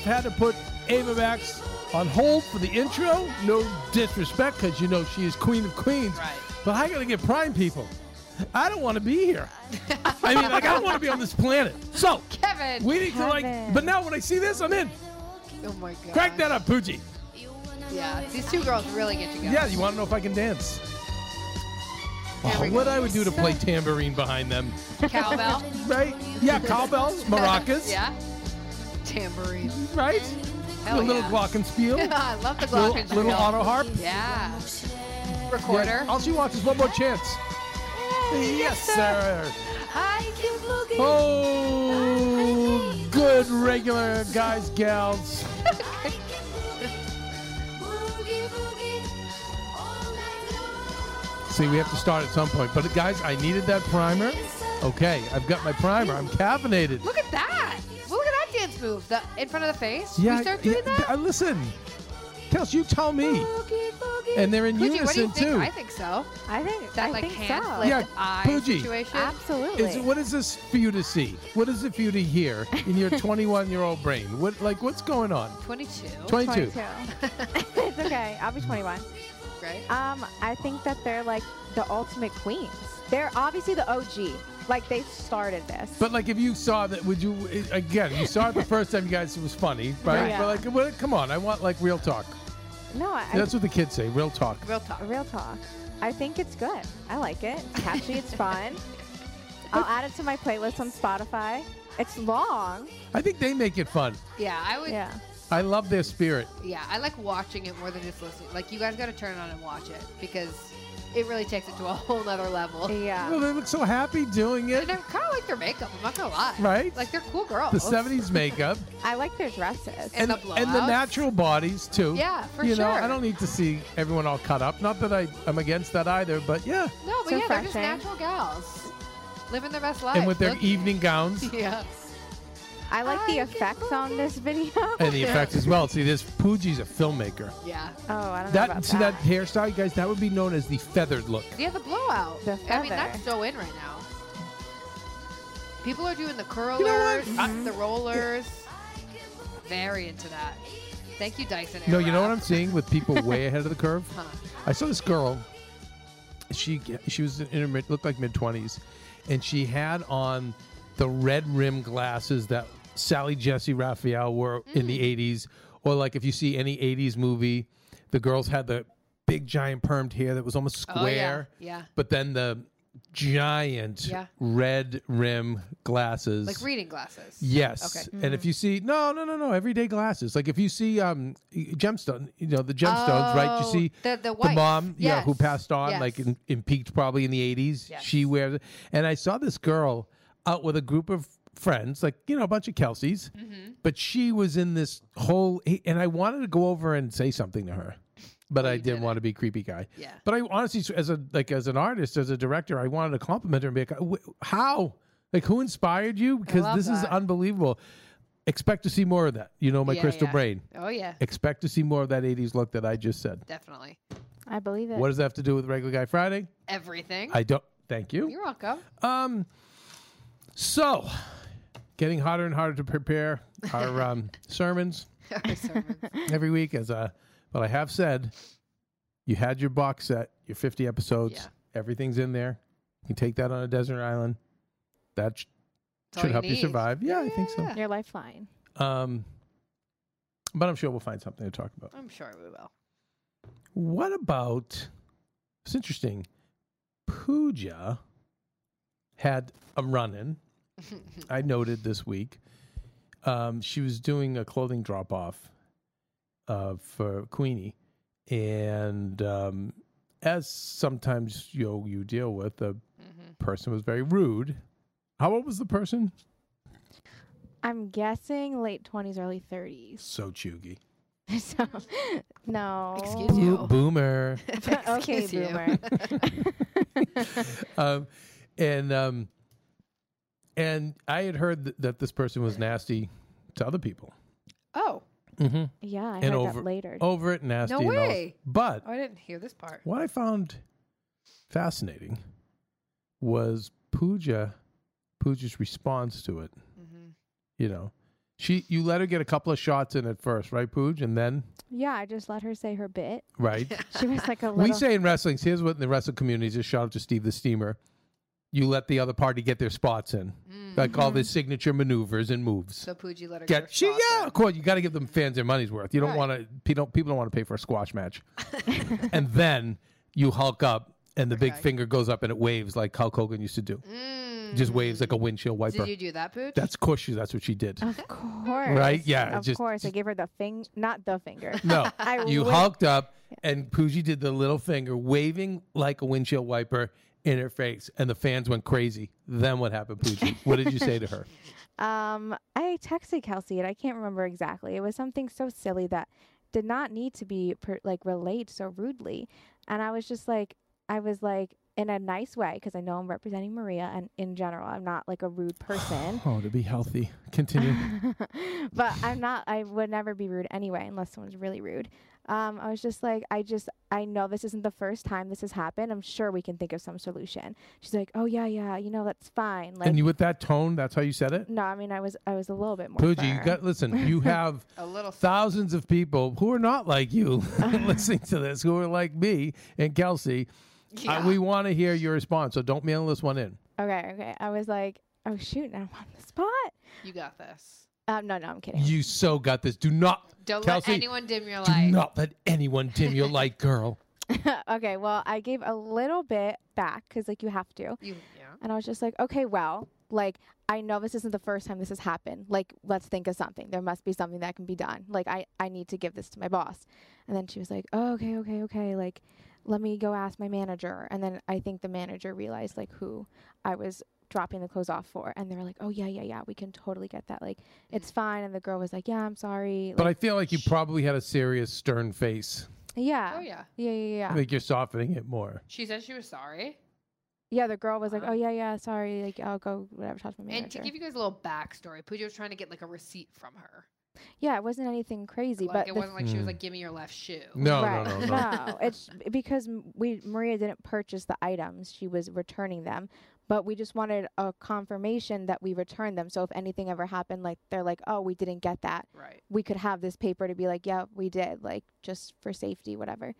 Have had to put Ava Max on hold for the intro. No disrespect, because you know she is Queen of Queens. Right. But I got to get Prime people. I don't want to be here. I mean, like I don't want to be on this planet. So Kevin. we need to like. But now when I see this, I'm in. oh my god. Crack that up, Poochie. Yeah, these two girls really get together. Yeah, you want to know if I can dance? Oh, what. I would do to play tambourine behind them, Cowbell. right? Yeah, cowbells, maracas, yeah. Tambourine. right? Hell a little yeah. glockenspiel, I love the glockenspiel. little auto harp. Yeah. Recorder. Yeah, all she wants is one more chance. Yes, sir. Boogie. Oh, good regular guys, gals. Boogie, boogie. All night long. See, we have to start at some point. But guys, I needed that primer. Okay, I've got my primer. I'm caffeinated. Look at that. Look at that dance move. The, in front of the face. Yeah, we start doing yeah, that. uh, listen, Kels, you tell me. Boogie, boogie. And they're in Poochie, what do you unison think? too. I think so. I think That I like think hand so. flip Yeah, eye Poochie. situation. Absolutely. Is what is this for you to see? What is it for you to hear in your 21 year old brain? What like what's going on? 22. 22. 22. it's okay. I'll be 21. Right? Um, I think that they're like the ultimate queens. They're obviously the OG. Like they started this. But like, if you saw that, would you again? You saw it the first time, you guys. It was funny, right? Yeah. But like, what, come on, I want like real talk. no, I, That's what the kids say, real talk. Real talk. real talk. I think it's good. I like it. It's catchy. it's fun. I'll add it to my playlist on Spotify. It's long. I think they make it fun. Yeah, I would. Yeah. I love their spirit. Yeah, I like watching it more than just listening. Like you guys got to turn it on and watch it because it really takes it to a whole nother level. Yeah. Well, they look so happy doing it. And I kind of like their makeup. I'm not gonna lie. Right? Like they're cool girls. The 70s makeup I like their dresses. And and, the and the natural bodies too. Yeah, for you know, sure. I don't need to see everyone all cut up. Not that I am against that either, but yeah. No, but So yeah, they're just natural gals. living their best life. and with their Look- evening gowns yeah. I like the I effects on this video. and the effects as well. See, this Pooji's a filmmaker. Yeah. oh, I don't know That about see that. that hairstyle, you guys. That would be known as the feathered look. Yeah, the blowout. The I mean, feather. that's so in right now. People are doing the curlers, You know? I- the mm-hmm. rollers. Very into that. Thank you, Dyson. No, you know what I'm seeing with people way ahead of the curve. Huh. I saw this girl. She she was in her mid, looked like mid twenties, and she had on the red rim glasses that Sally Jessy Raphael wore in the Mm. '80s, or like if you see any '80s movie, the girls had the big giant permed hair that was almost Oh, yeah. square, Yeah. but then the giant Yeah. red rim glasses, Like reading glasses. Yes. Okay. And if you see no, no, no, no, everyday glasses. Like if you see um gemstone, you know, the gemstones, right? You Oh, see the- the wife. mom, yeah, who passed on Yes. like in, in peaked probably in the 80s. Yes. She wears it. And I saw this girl out with a group of friends, like, you know, a bunch of Kelseys. Mm-hmm. But she was in this whole and I wanted to go over and say something to her. But I didn't didn't. want to be creepy guy. Yeah. But I honestly, as a like as an artist, as a director, I wanted to compliment her and be like, "How? Like, who inspired you? Because this is unbelievable. Expect to see more of that. You know, my Yeah, crystal yeah. brain. Oh yeah, Expect to see more of that '80s look that I just said. definitely. I believe it. What does that have to do with Regular Guy Friday? Everything. I don't. Thank you. You're welcome. Um. So, getting harder and harder to prepare our um, sermons Our sermons. every week. As a, but I have said, you had your box set, your 50 episodes. Yeah. Everything's in there. You can take that on a desert island. That sh- all should you help you need. survive. Yeah, I think so. Yeah. Your lifeline. Um, but I'm sure we'll find something to talk about. I'm sure we will. What about? It's interesting. Pooja had a run-in. I noted this week. Um, she was doing a clothing drop-off uh, for Queenie, and um, as sometimes you know, you deal with, the Mm-hmm. person was very rude. How old was the person? I'm guessing late 20s, early 30s. So chuggy. so, no. Excuse you. Bo- boomer. okay, Excuse you. boomer. um, and um, and I had heard th- that this person was nasty to other people. Oh, Mm-hmm. yeah, I And heard over that later. over it, nasty. No and all- way. But oh, I didn't hear this part. what I found fascinating was Pooja, Pooja's response to it. Mm-hmm. You know, she you let her get a couple of shots in at first, right, Pooj, and then Yeah, I just let her say her bit. right. She was like a little. we say in wrestling. Here's what in the wrestling community. Just shout out to Steve the Steamer. You let the other party get their spots in, like all the signature maneuvers and moves. So Pooji let her Get get she, spots yeah, in. of course. You got to give them fans their money's worth. You don't Right. want to. People don't, people don't want to pay for a squash match. and then you hulk up, and the big finger goes up, and it waves like Hulk Hogan used to do. Just waves like a windshield wiper. Mm. Did you do that, Pooch? That's of course she. That's what she did. Of course. Right? Yeah, Of just- course. I gave her the thing, not the finger. No, I you wish- hulked up, and Pooji did the little finger waving like a windshield wiper in her face, and the fans went crazy. Then what happened, Pooji? what did you say to her? Um, I texted Kelsey, and I can't remember exactly. It was something so silly that did not need to be per, like relayed so rudely, and I was just like, I was like in a nice way because I know I'm representing Maria, and in general, I'm not like a rude person. Oh, to be healthy. Continue. but I'm not. I would never be rude anyway, unless someone's really rude. Um, I was just like, I just, I know this isn't the first time this has happened. I'm sure we can think of some solution. She's like, oh yeah, yeah, you know that's fine. Like, and you with that tone, that's how you said it? no, I mean, I was, I was a little bit more. Pooji, you got listen, you have a little. thousands of people who are not like you listening to this, who are like me and Kelsey. Uh, we want to hear your response, so don't mail this one in. Okay, okay. I was like, oh shoot, now I'm on the spot. you got this. Um, no, no, I'm kidding. You so got this. Do not, Don't Kelsey, let anyone dim your do light. not let anyone dim your light, girl. okay, well, I gave a little bit back because like you have to, You, yeah. and I was just like, okay, well, like I know this isn't the first time this has happened. Like, let's think of something. There must be something that can be done. Like, I I need to give this to my boss. And then she was like, oh, okay, okay, okay. Like, let me go ask my manager. And then I think the manager realized like who I was dropping the clothes off for, and they were like, oh yeah, yeah, yeah, we can totally get that. Like, it's fine. And the girl was like, yeah, I'm sorry. But I feel like you probably had a serious, stern face. yeah, Oh yeah. yeah, yeah, yeah. I think you're softening it more. She said she was sorry. yeah, the girl was like, "Oh yeah, yeah, sorry, like I'll go whatever talk to my And to give you guys a little backstory, Pooja was trying to get like a receipt from her. yeah, it wasn't anything crazy, Like but it wasn't like she was Hmm. like, "Give me your left shoe." No, right. no, no, no. it's because we Maria didn't purchase the items; she was returning them. But we just wanted a confirmation that we returned them. So if anything ever happened, like they're like, "Oh, we didn't get that," Right. we could have this paper to be like, "Yeah, we did," like just for safety, whatever.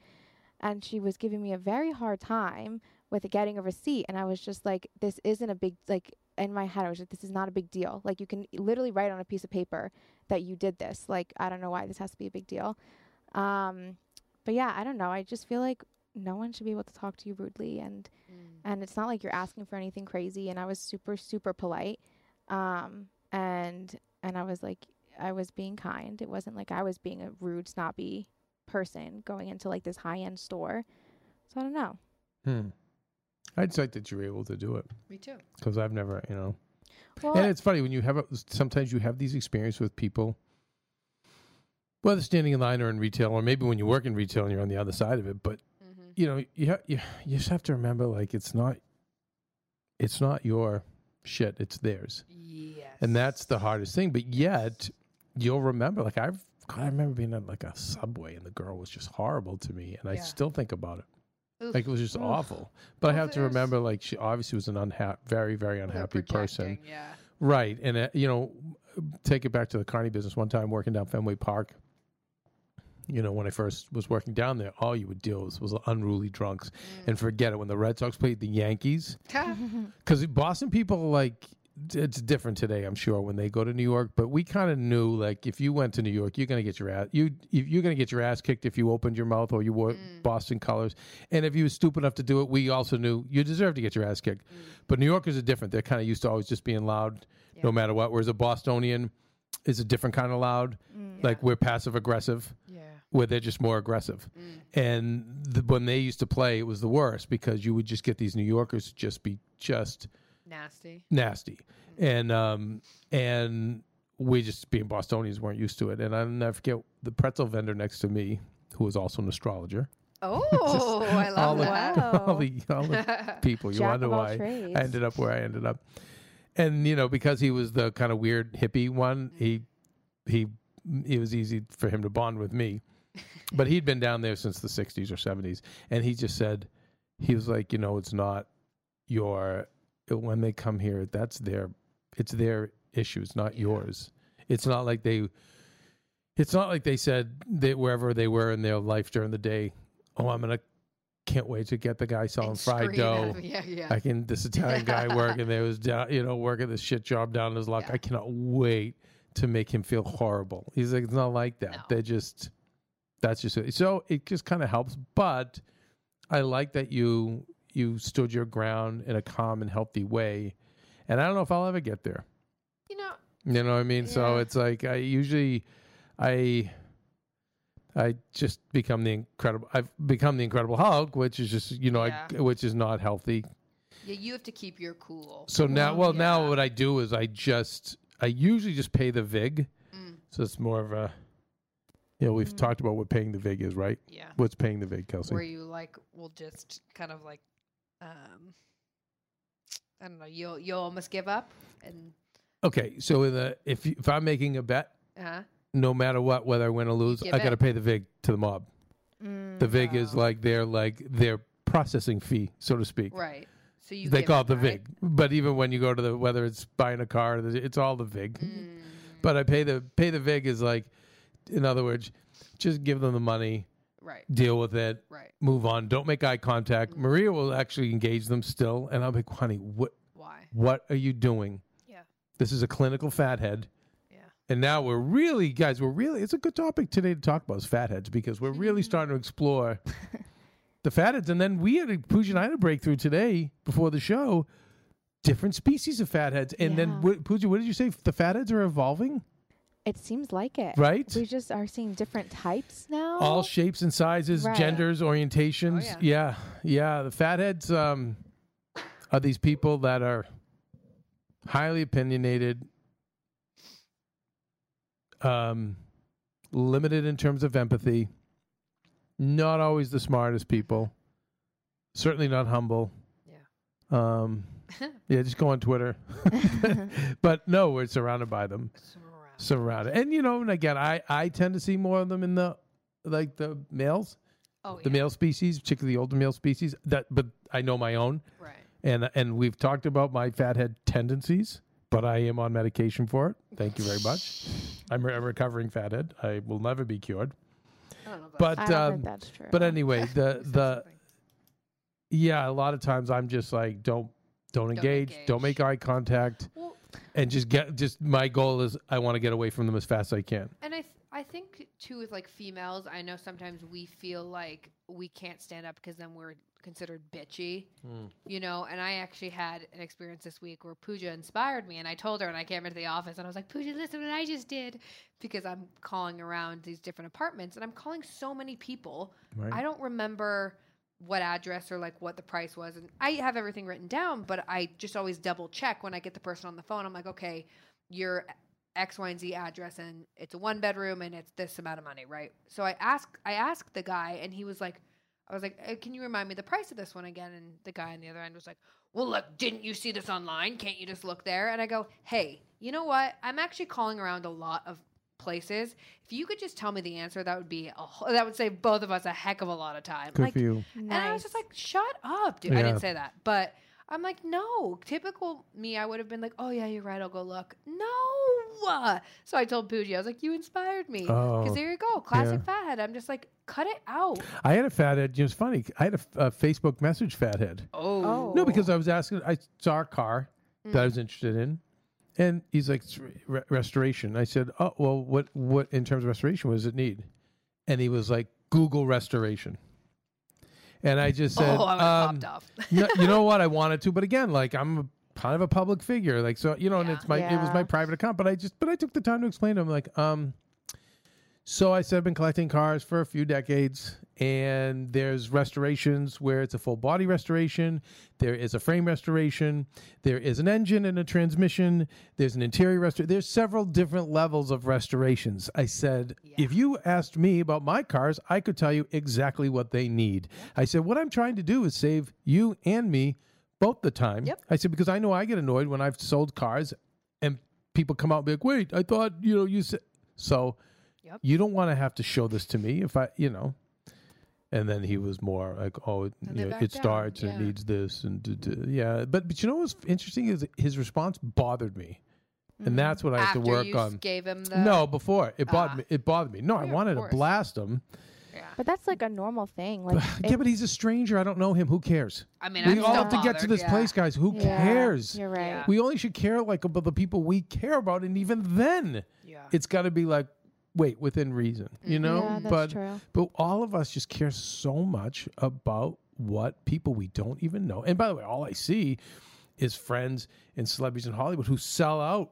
And she was giving me a very hard time with getting a receipt, and I was just like, "This isn't a big like." In my head, I was like, "This is not a big deal. Like you can literally write on a piece of paper that you did this. Like I don't know why this has to be a big deal." Um, but yeah, I don't know. I just feel like no one should be able to talk to you rudely and and it's not like you're asking for anything crazy and I was super super polite. Um and and I was like I was being kind. It wasn't like I was being a rude snobby person going into like this high-end store. So I don't know. Hmm. I'd like that you were able to do it Me too. because I've never, you know. Well, and it's funny when you have a, sometimes you have these experiences with people, whether standing in line or in retail, or maybe when you work in retail and you're on the other side of it. But. You know, you ha- you, you just have to remember, like it's not, it's not your shit; it's theirs, Yes. and that's the hardest thing. But yet, you'll remember. Like I've, God, I remember being at like a subway, and the girl was just horrible to me, and I Yeah. still think about it. Oof. Like it was just Ugh. awful. But I Well, have to there's- remember, like she obviously was an unhappy, very, very They're unhappy person. projecting, Yeah. Right. And, uh, you know, take it back to the Carney business. One time working down Fenway Park, you know, when I first was working down there, all you would deal with was unruly drunks. Mm. And forget it, when the Red Sox played the Yankees, because Boston people, like, it's different today, I'm sure, when they go to New York. But we kind of knew, like, if you went to New York, you're gonna get your ass you you're gonna get your ass kicked if you opened your mouth or you wore Mm. Boston colors. And if you were stupid enough to do it, we also knew you deserve to get your ass kicked. Mm. But New Yorkers are different. They're kind of used to always just being loud, no matter what. Whereas a Bostonian is a different kind of loud. Mm. Like we're passive aggressive, Yeah. Where they're just more aggressive. Mm. And the, when they used to play, it was the worst because you would just get these New Yorkers to just be just Nasty. nasty, and um and we just being Bostonians weren't used to it. And I'll never forget the pretzel vendor next to me, who was also an astrologer. Oh, I all love the, that. Wow. all the all the people. You wonder why trades. I ended up where I ended up. And you know, because he was the kind of weird hippie one, he he it was easy for him to bond with me. But he'd been down there since the '60s or '70s, and he just said he was like, you know, it's not your when they come here, that's their it's their issues, not Yeah. yours. It's not like they. It's not like they said that wherever they were in their life during the day, oh, I'm gonna can't wait to get the guy selling And fried dough. Yeah, yeah. I can this Italian guy working there was down, you know working this shit job down in his luck. Yeah. I cannot wait to make him feel horrible. He's like, it's not like that. No. They're just that's just it. so it just kind of helps. But I like that you you stood your ground in a calm and healthy way, and I don't know if I'll ever get there. you know, You know what I mean? So it's like I usually I I just become the incredible I've become the incredible Hulk, which is just you know, Yeah. I, which is not healthy. yeah, you have to keep your cool. So now well now what I do is I just I usually just pay the VIG. Mm, So it's more of a you know, we've Mm. talked about what paying the VIG is, right? yeah. What's paying the VIG, Kelsey? Where you like will just kind of like, um, I don't know. You'll you'll almost give up and okay, so in the if you, if I'm making a bet, uh no matter what, whether I win or lose, I got to pay the VIG to the mob. Mm. The VIG is Oh. like their like their processing fee, so to speak. right. So you they call it the right? VIG. But even when you go to the whether it's buying a car, it's all the VIG. Mm, But I pay the pay the VIG is like, in other words, just give them the money, right, deal with it, right. move on. Don't make eye contact. Mm. Maria will actually engage them still, and I'm like, honey, what Why? what are you doing? Yeah. This is a clinical fathead. Yeah. And now we're really, guys, we're really, it's a good topic today to talk about is fatheads because we're really starting to explore the fatheads. And then we had a, Pooja and I had a breakthrough today before the show, different species of fatheads. And Yeah. then, what, Pooja, what did you say? The fatheads are evolving, It seems like it. right? We just are seeing different types now. All shapes and sizes, Right. genders, orientations. Oh, yeah. yeah. The fatheads um, are these people that are highly opinionated, um, limited in terms of empathy, not always the smartest people, certainly not humble. Yeah. Um, yeah, just go on Twitter. but no, we're surrounded by them. Surrounded, and you know, and again, I I tend to see more of them in the like the males, Oh, the yeah. male species, particularly the older male species. That, but I know my own, Right. and and we've talked about my fathead tendencies. But I am on medication for it. Thank you very much. I'm a recovering fathead. I will never be cured. I don't know about But don't um, that's true. but anyway, the the yeah, a lot of times I'm just like, don't don't engage, don't engage. make eye contact, Well, and just get. Just my goal is I want to get away from them as fast as I can. And I, th- I think too with like females, I know sometimes we feel like we can't stand up because then we're considered bitchy, hmm. you know. And I actually had an experience this week where Pooja inspired me, and I told her, and I came into the office, and I was like, Pooja, listen what I just did, because I'm calling around these different apartments, and I'm calling so many people. Right. I don't remember what address or like what the price was, and I have everything written down, but I just always double check when I get the person on the phone. I'm like, okay, you're X, Y, and Z address, and it's a one bedroom, and it's this amount of money, right? So I asked, I asked the guy, and he was like, I was like, "Uh, can you remind me the price of this one again? And the guy on the other end was like, well, look, didn't you see this online? Can't you just look there? And I go, hey, you know what? I'm actually calling around a lot of places. If you could just tell me the answer, that would be a, wh- that would save both of us a heck of a lot of time. Good like, for you. and I was just like, shut up, dude. I didn't say that. But I'm like, no. Typical me, I would have been like, oh, yeah, you're right. I'll go look. No. So I told Pooji, I was like, you inspired me. Because Oh, there you go. Classic yeah. fathead. I'm just like, cut it out. I had a fathead. You know, it's funny. I had a Facebook message fathead. Oh. No, because I was asking. I saw a car that I Mm. was interested in, and he's like re- restoration. I said, "Oh, well, what what in terms of restoration what does it need?" And he was like, "Google restoration." And I just said, oh, I um, popped off. you, you know what? I wanted to, but again, like I'm a, kind of a public figure, like so, you know, and it's my it was my private account, but I just but I took the time to explain to him, like, um, so I said I've been collecting cars for a few decades, and there's restorations where it's a full body restoration, there is a frame restoration, there is an engine and a transmission, there's an interior restoration. There's several different levels of restorations. I said, if you asked me about my cars, I could tell you exactly what they need. I said, what I'm trying to do is save you and me both the time. Yep. I said, because I know I get annoyed when I've sold cars and people come out and be like, wait, I thought, you know, you said. So Yep. you don't want to have to show this to me if I, you know. And then he was more like, oh, it, you know, it down, starts and it needs this and d- d- yeah. But but you know what's interesting is his response bothered me, and that's what I have After to work you on. gave him the No, before it bothered Ah. me. It bothered me. No, I Yeah, of wanted to blast him. Yeah. But that's like a normal thing. Like, yeah, it- but he's a stranger. I don't know him. Who cares? I mean, we I'm all still have to get to this yeah. place, guys. Who Yeah, cares? You're right. Yeah. We only should care like about the people we care about, and even then, Yeah. it's got to be like, wait, within reason, you know. Yeah, that's but true. but all of us just care so much about what people we don't even know. And by the way, all I see is friends and celebrities in Hollywood who sell out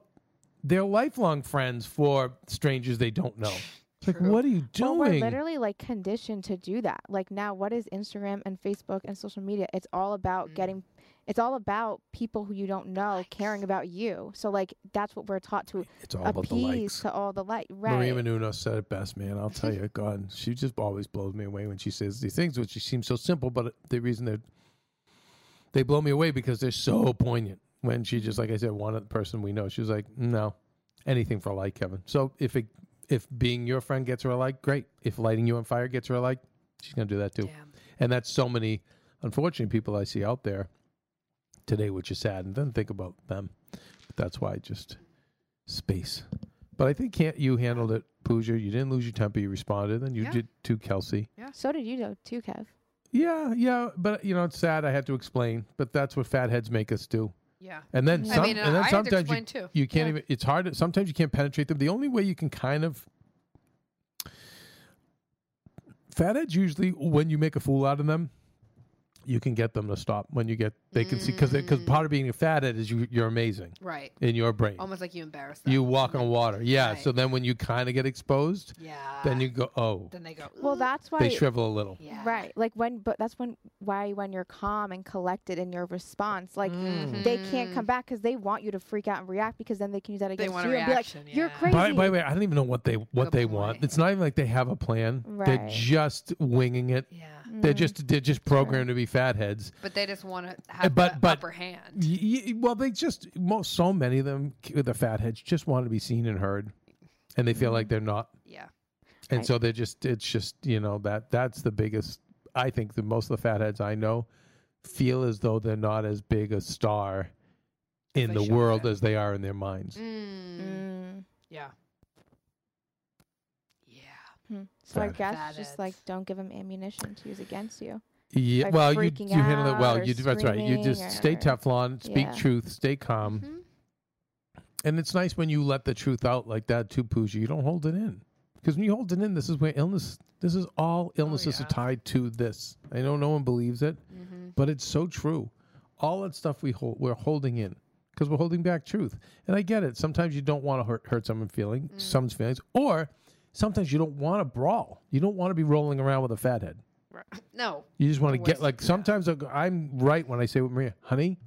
their lifelong friends for strangers they don't know. It's like, what are you doing Well, we're doing? literally like conditioned to do that. Like now, what is Instagram and Facebook and social media? It's all about Mm. getting. It's all about people who you don't know caring about you. So like that's what we're taught to it's all about the appease likes. to all the like. Right. Maria Menounos said it best, man. I'll tell you, God, she just always blows me away when she says these things, which seem so simple, but the reason they they blow me away because they're so poignant. When she just, like I said, one of the person we know, she was like, "No, anything for a like, Kevin." So if it, if being your friend gets her a like, great. If lighting you on fire gets her a like, she's gonna do that too. Damn. And that's so many unfortunate people I see out there today, which is sad. And then think about them. But that's why just space. But I think can't you handled it, Pooja. You didn't lose your temper. You responded, and you Yeah. did too, Kelsey. Yeah. So did you though too, Kev. Yeah, yeah. But you know, it's sad. I had to explain. But that's what fatheads make us do. Yeah. And then some, I mean, and then I had to sometimes you, explain too. you can't Yeah. even. It's hard. to- Sometimes you can't penetrate them. The only way you can kind of fatheads usually when you make a fool out of them, you can get them to stop when you get they can see because because Mm. part of being a fathead is you you're amazing Right. in your brain. Almost like you embarrass them. You walk on water. Yeah. Right. So then when you kind of get exposed, Yeah. then you go oh Then they go. Well, that's why. they shrivel a little. Yeah. Right. Like when, but that's when why when you're calm and collected in your response, like Mm. they can't come back because they want you to freak out and react because then they can use that against want a you and be like, reaction, "You're yeah. crazy." By, by the way, I don't even know what they what Good they point. want. It's not even like they have a plan. They're just winging it. Yeah. They're just they're just programmed to be fatheads. But they just want to have but- the but- upper hand. Y- y- well, they just most so many of them the fatheads just want to be seen and heard, and they feel like they're not, Yeah. and Right. so they're just it's just you know that that's the biggest. I think the most of the fatheads I know feel as though they're not as big a star in the world it. as they are in their minds. Mm. Mm. Yeah. Yeah. Hmm. So I guess Fat just heads. like don't give them ammunition to use against you. Yeah, well, you you handle it well. You do that's right. You just screaming stay Teflon, speak Yeah. truth, stay calm, Mhm. and it's nice when you let the truth out like that too, Pooja. You don't hold it in because when you hold it in, this is where illness. This is all illnesses yeah. are tied to this. I know no one believes it, Mhm. but it's so true. All that stuff we hold, we're holding in because we're holding back truth. And I get it. Sometimes you don't want to hurt, hurt someone's feeling, someone's feelings, or sometimes you don't want to brawl. You don't want to be rolling around with a fathead. No. You just want to get like sometimes go- I'm right when I say with Maria, honey,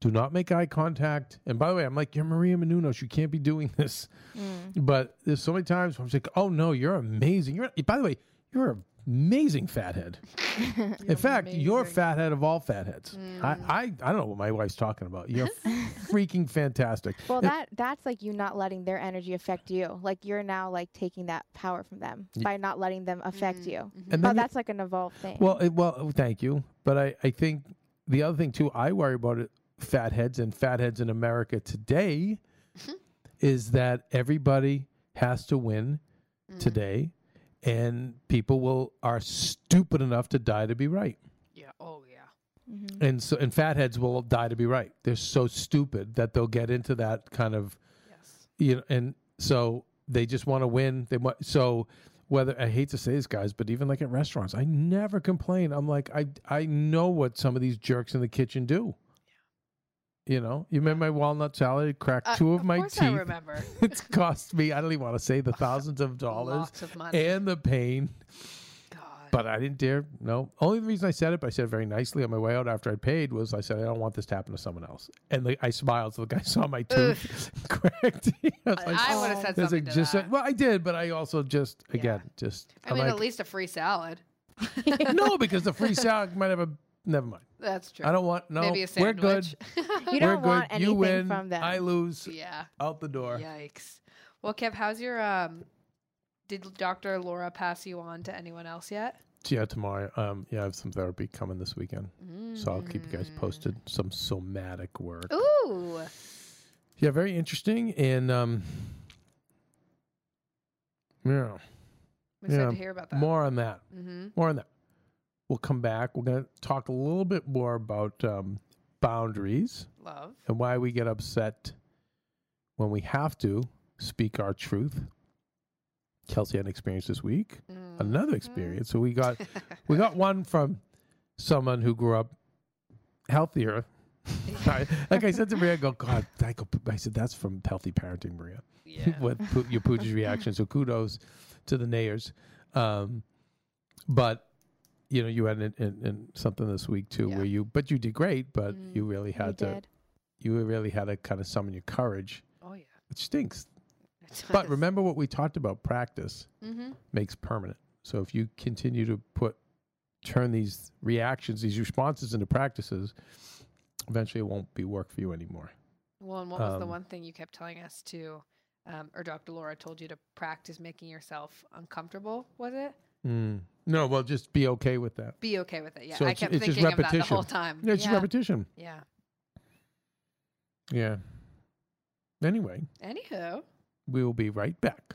do not make eye contact. And by the way, I'm like, you're Maria Menounos. You can't be doing this. Mm. But there's so many times where I'm like, oh no, you're amazing. You're by the way, you're an amazing fathead. In fact, you're fathead of all fatheads. Mm. I, I I don't know what my wife's talking about. You're freaking fantastic. Well, It- that that's like you not letting their energy affect you. Like you're now like taking that power from them Ye- by not letting them affect Mm, you. mhm. and Oh, then that's like an evolved thing. Well, it, well, thank you. But I, I think the other thing too, I worry about it, fatheads and fatheads in America today, Mm-hmm. is that everybody has to win Mm. today, and people will are stupid enough to die to be right, Yeah. Oh yeah. Mhm. and so and fatheads will die to be right. They're so stupid that they'll get into that kind of Yes. you know, and so they just want to win. They want so whether I hate to say this, guys, but even like at restaurants, I never complain. I'm like, I I know what some of these jerks in the kitchen do. You know, you remember my walnut salad? It cracked Uh, two of, my course teeth. I remember. it's cost me. I don't even want to say the thousands of dollars of money. and the pain. God. But I didn't dare. No, only the reason I said it, but I said it very nicely on my way out after I paid, was I said I don't want this to happen to someone else. And the, I smiled, so the guy saw my tooth cracked. I like, I would have Oh. said something to just that. well, I did, but I also just Yeah. again just. I I'm mean, like, at least a free salad. no, because the free salad might have a. Never mind. That's true. I don't want no. Maybe a we're good. sandwich. you we're don't good. want anything you win. from them. I lose. yeah. Out the door. Yikes. Well, Kev, how's your um? Did Dr. Laura pass you on to anyone else yet? Yeah, tomorrow. Um, yeah, I have some therapy coming this weekend, so I'll keep you guys posted. Some somatic work. Mm. Ooh. Yeah, very interesting. And um, yeah, I'm excited Yeah, to hear about that. more on that. Mm-hmm. More on that. We'll come back. We're going to talk a little bit more about um, boundaries Love. and why we get upset when we have to speak our truth. Kelsey had an experience this week. Mm. Another experience. So we got we got one from someone who grew up healthier. Like I said to Maria, I go, God, I, go, I said that's from healthy parenting, Maria. Yeah. with your Pooja's reaction. So kudos to the Nayers. Um, but you know, you had in, in, in something this week too, Yeah. where you, but you did great, but Mm. you really had to, did. you really had to kind of summon your courage. Oh yeah. It stinks, but remember what we talked about: practice Mm-hmm. makes permanent. So if you continue to put, turn these reactions, these responses into practices, eventually it won't be work for you anymore. Well, and what was the Um, one thing you kept telling us to, um, or Dr. Laura told you to practice making yourself uncomfortable? Was it? Mm. No, well, just be okay with that. Be okay with it. Yeah, So I it's- kept it's just thinking of that the repetition. whole time. Yeah, it's just yeah. repetition. yeah. Yeah. Anyway, Anywho, we will be right back.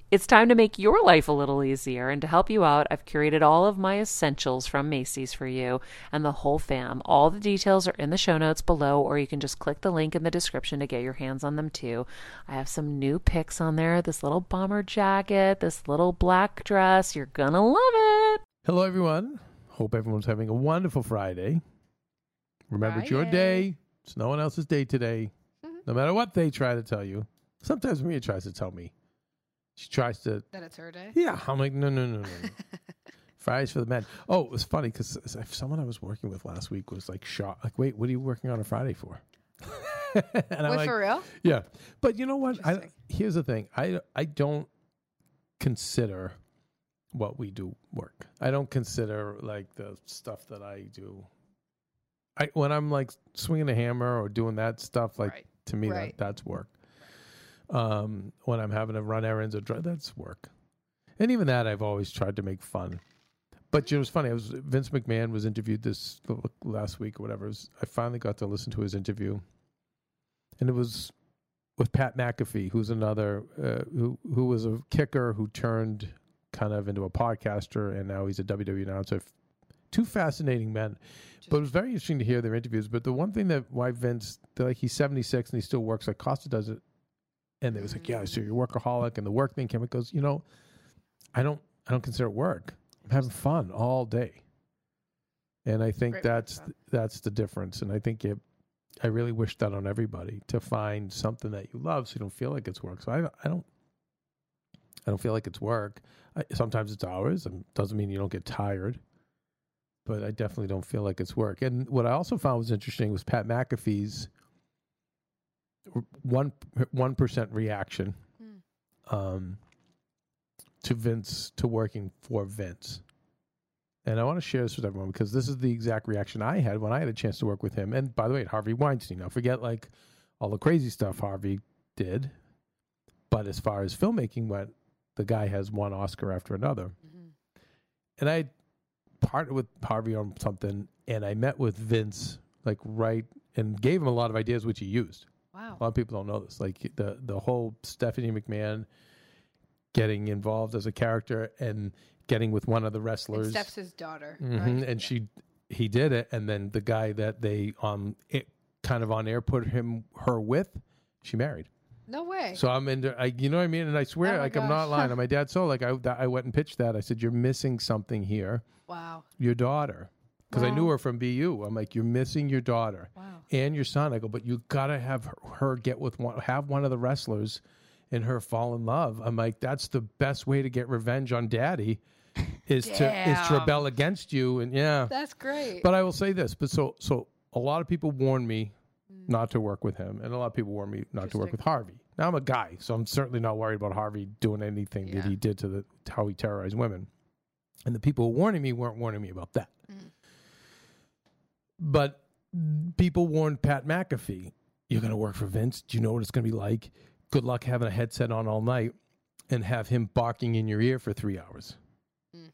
It's time to make your life a little easier, and to help you out, I've curated all of my essentials from Macy's for you and the whole fam. All the details are in the show notes below, or you can just click the link in the description to get your hands on them too. I have some new picks on there this little bomber jacket, this little black dress. You're gonna love it. Hello, everyone. Hope everyone's having a wonderful Friday. Remember, it's your day. It's no one else's day today. Mm-hmm. No matter what they try to tell you. Sometimes Maria tries to tell me. She tries to, That it's her day. yeah. I'm like, no, no, no, no. no. Fridays for the men. Oh, it was funny because someone I was working with last week was like shocked. Like, wait, what are you working on a Friday for? and I'm like, for real? yeah, but you know what? I, here's the thing. I I don't consider what we do work. I don't consider like the stuff that I do. I when I'm like swinging a hammer or doing that stuff, like Right. to me Right. that that's work. Um, when I'm having to run errands or drive, that's work. And even that, I've always tried to make fun. But you know, it was funny. I was Vince McMahon was interviewed this last week or whatever. Was, I finally got to listen to his interview, and it was with Pat McAfee, who's another uh, who who was a kicker who turned kind of into a podcaster, and now he's a WWE announcer. Two fascinating men, but it was very interesting to hear their interviews. But the one thing that why Vince, like he's seventy six and he still works like Costa does it, and they was like, yeah, so you're a workaholic, and the work thing came. It goes, you know, I don't I don't consider it work. I'm having fun all day, and I think Great that's it. that's the difference. And I think it, I really wish that on everybody to find something that you love, so you don't feel like it's work. So I I don't I don't feel like it's work. I, sometimes it's hours, and doesn't mean you don't get tired. But I definitely don't feel like it's work. And what I also found was interesting was Pat McAfee's one one percent reaction Hmm. um, to Vince to working for Vince. And I want to share this with everyone because this is the exact reaction I had when I had a chance to work with him. And by the way, Harvey Weinstein. Now forget like all the crazy stuff Harvey did, but as far as filmmaking went, the guy has one Oscar after another. Mhm. And I partnered with Harvey on something, and I met with Vince like right and gave him a lot of ideas which he used. Wow. A lot of people don't know this. Like the the whole Stephanie McMahon getting involved as a character and getting with one of the And wrestlers, Steph's his daughter. Mhm, right? and Yeah. she he did it, and then the guy that they um it kind of on air put him her with, she married. No way. So I'm into, I, you know what I mean? And I swear, Oh like I'm not gosh. lying. On my dad's soul, like I, I went and pitched that. I said, "You're missing something here. wow. Your daughter." Because I knew her from BU. I'm like, you're missing your daughter Wow. and your son. I go, but you gotta have her, her get with one, have one of the wrestlers, and her fall in love. I'm like, that's the best way to get revenge on daddy, is to is to rebel against you. And yeah, That's great. but I will say this. But so so a lot of people warned me Mm. not to work with him, and a lot of people warned me not to work with Harvey. Now I'm a guy, so I'm certainly not worried about Harvey doing anything Yeah. that he did to the how he terrorized women. And the people warning me weren't warning me about that. Mm. But people warned Pat McAfee, "You're going to work for Vince. Do you know what it's going to be like? Good luck having a headset on all night and have him barking in your ear for three hours." Mm.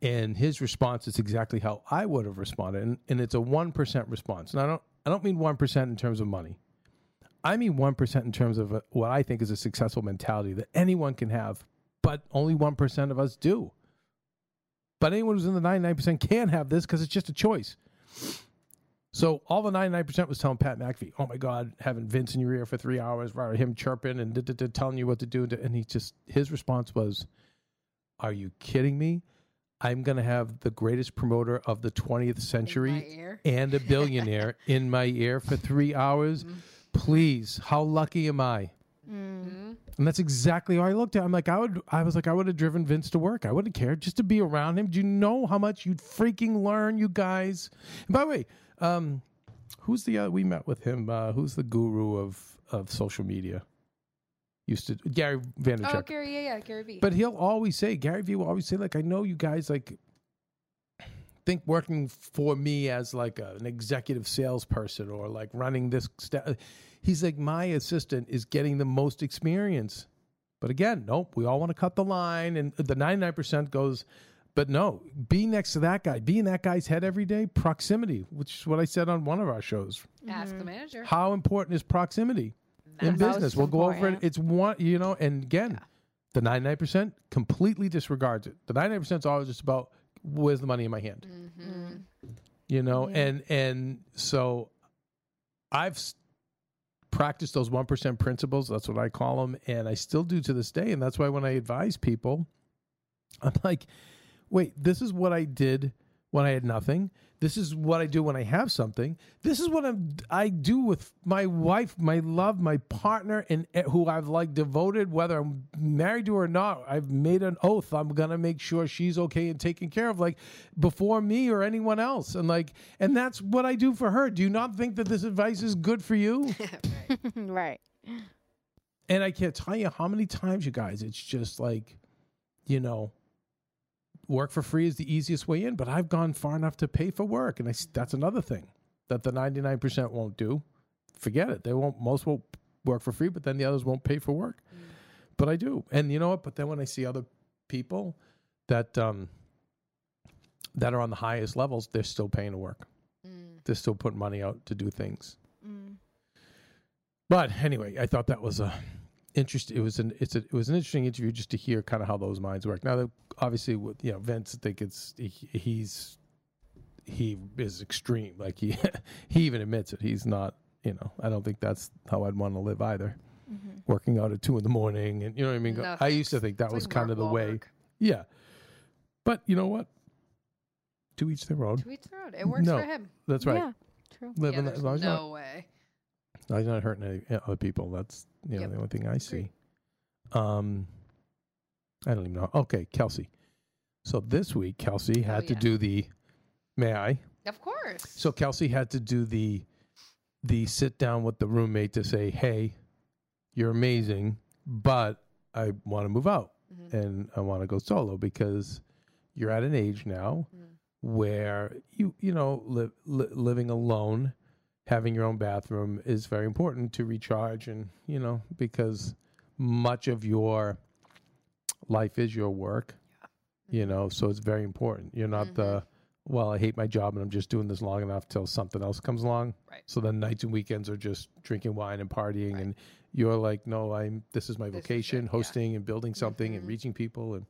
And his response is exactly how I would have responded, and, and it's a one percent response. And I don't, I don't mean one percent in terms of money. I mean one percent in terms of a, what I think is a successful mentality that anyone can have, but only one percent of us do. But anyone who's in the ninety nine percent can have this because it's just a choice. So all the ninety nine percent was telling Pat McAfee, "Oh my God, having Vince in your ear for three hours, right, him chirping and telling you what to do," and he just his response was, "Are you kidding me? I'm going to have the greatest promoter of the twentieth century and a billionaire in my ear for three hours. Please, how lucky am I? Mm. Mhm. And that's exactly how I looked at. it. I'm like, I would, I was like, I would have driven Vince to work. I wouldn't care just to be around him. Do you know how much you'd freaking learn, you guys? And by the way, um, who's the uh, we met with him? Uh, who's the guru of of social media? Used to Gary Vaynerchuk. Oh, Gary. Yeah, yeah, Gary V. But he'll always say, Gary Vee will always say, like, I know you guys like think working for me as like a, an executive salesperson or like running this. St-. He's like, my assistant is getting the most experience. But again, nope, we all want to cut the line. And the 99% goes, but no, be next to that guy, be in that guy's head every day, proximity, which is what I said on one of our shows. Ask the manager. How important is proximity in business? We'll go over it. It's one, you know, and again, The 99% completely disregards it. The 99% is always just about where's the money in my hand. Mm-hmm. You know, Yeah. and and so I've practiced those 1% principles, that's what I call them, and I still do to this day and that's why when I advise people I'm like, "Wait, this is what I did when I had nothing. This is what I do when I have something. This is what I'm, I do with my wife, my love, my partner, and eh, who I've like devoted, whether I'm married to her or not. I've made an oath. I'm gonna make sure she's okay and taken care of, like before me or anyone else. And like, and that's what I do for her. Do you not think that this advice is good for you? right. And I can't tell you how many times, you guys, it's just like, you know, work for free is the easiest way in, but I've gone far enough to pay for work. And I, that's another thing that the 99% won't do. Forget it. They won't, most won't work for free, but then the others won't pay for work. But I do. And you know what? But then when I see other people that, um, that are on the highest levels, they're still paying to work. Mm. They're still putting money out to do things. Mm. But anyway, I thought that was a interest. It was an it's a, it was an interesting interview just to hear kind of how those minds work. Now, obviously, with you know Vince, I think it's he, he's he is extreme. Like he he even admits it. He's not. You know, I don't think that's how I'd want to live either. Mm-hmm. Working out at two in the morning, and you know what I mean. No, I used to think that It's was like kind of the way. Wahlberg. Yeah, but you know what? To each their own. To each their own. It works No. for him. That's right. Yeah. True. Living yeah, that- as there's long as you're not no way. I'm not hurting any other people. That's you know Yep. the only thing I see. Um, I don't even know. Okay, Kelsey. So this week, Kelsey had to yeah. do the. May I? Of course. So Kelsey had to do the, the sit down with the roommate to say, "Hey, you're amazing, but I want to move out Mhm. and I want to go solo because you're at an age now Mhm. where you you know li- li- living alone having your own bathroom is very important to recharge and you know because much of your life is your work you know so it's very important you're not the well i hate my job and i'm just doing this long enough till something else comes along Right. so then nights and weekends are just drinking wine and partying Right. and you're like no i'm this is my This is vocation yeah. hosting and building something and Mhm. reaching people and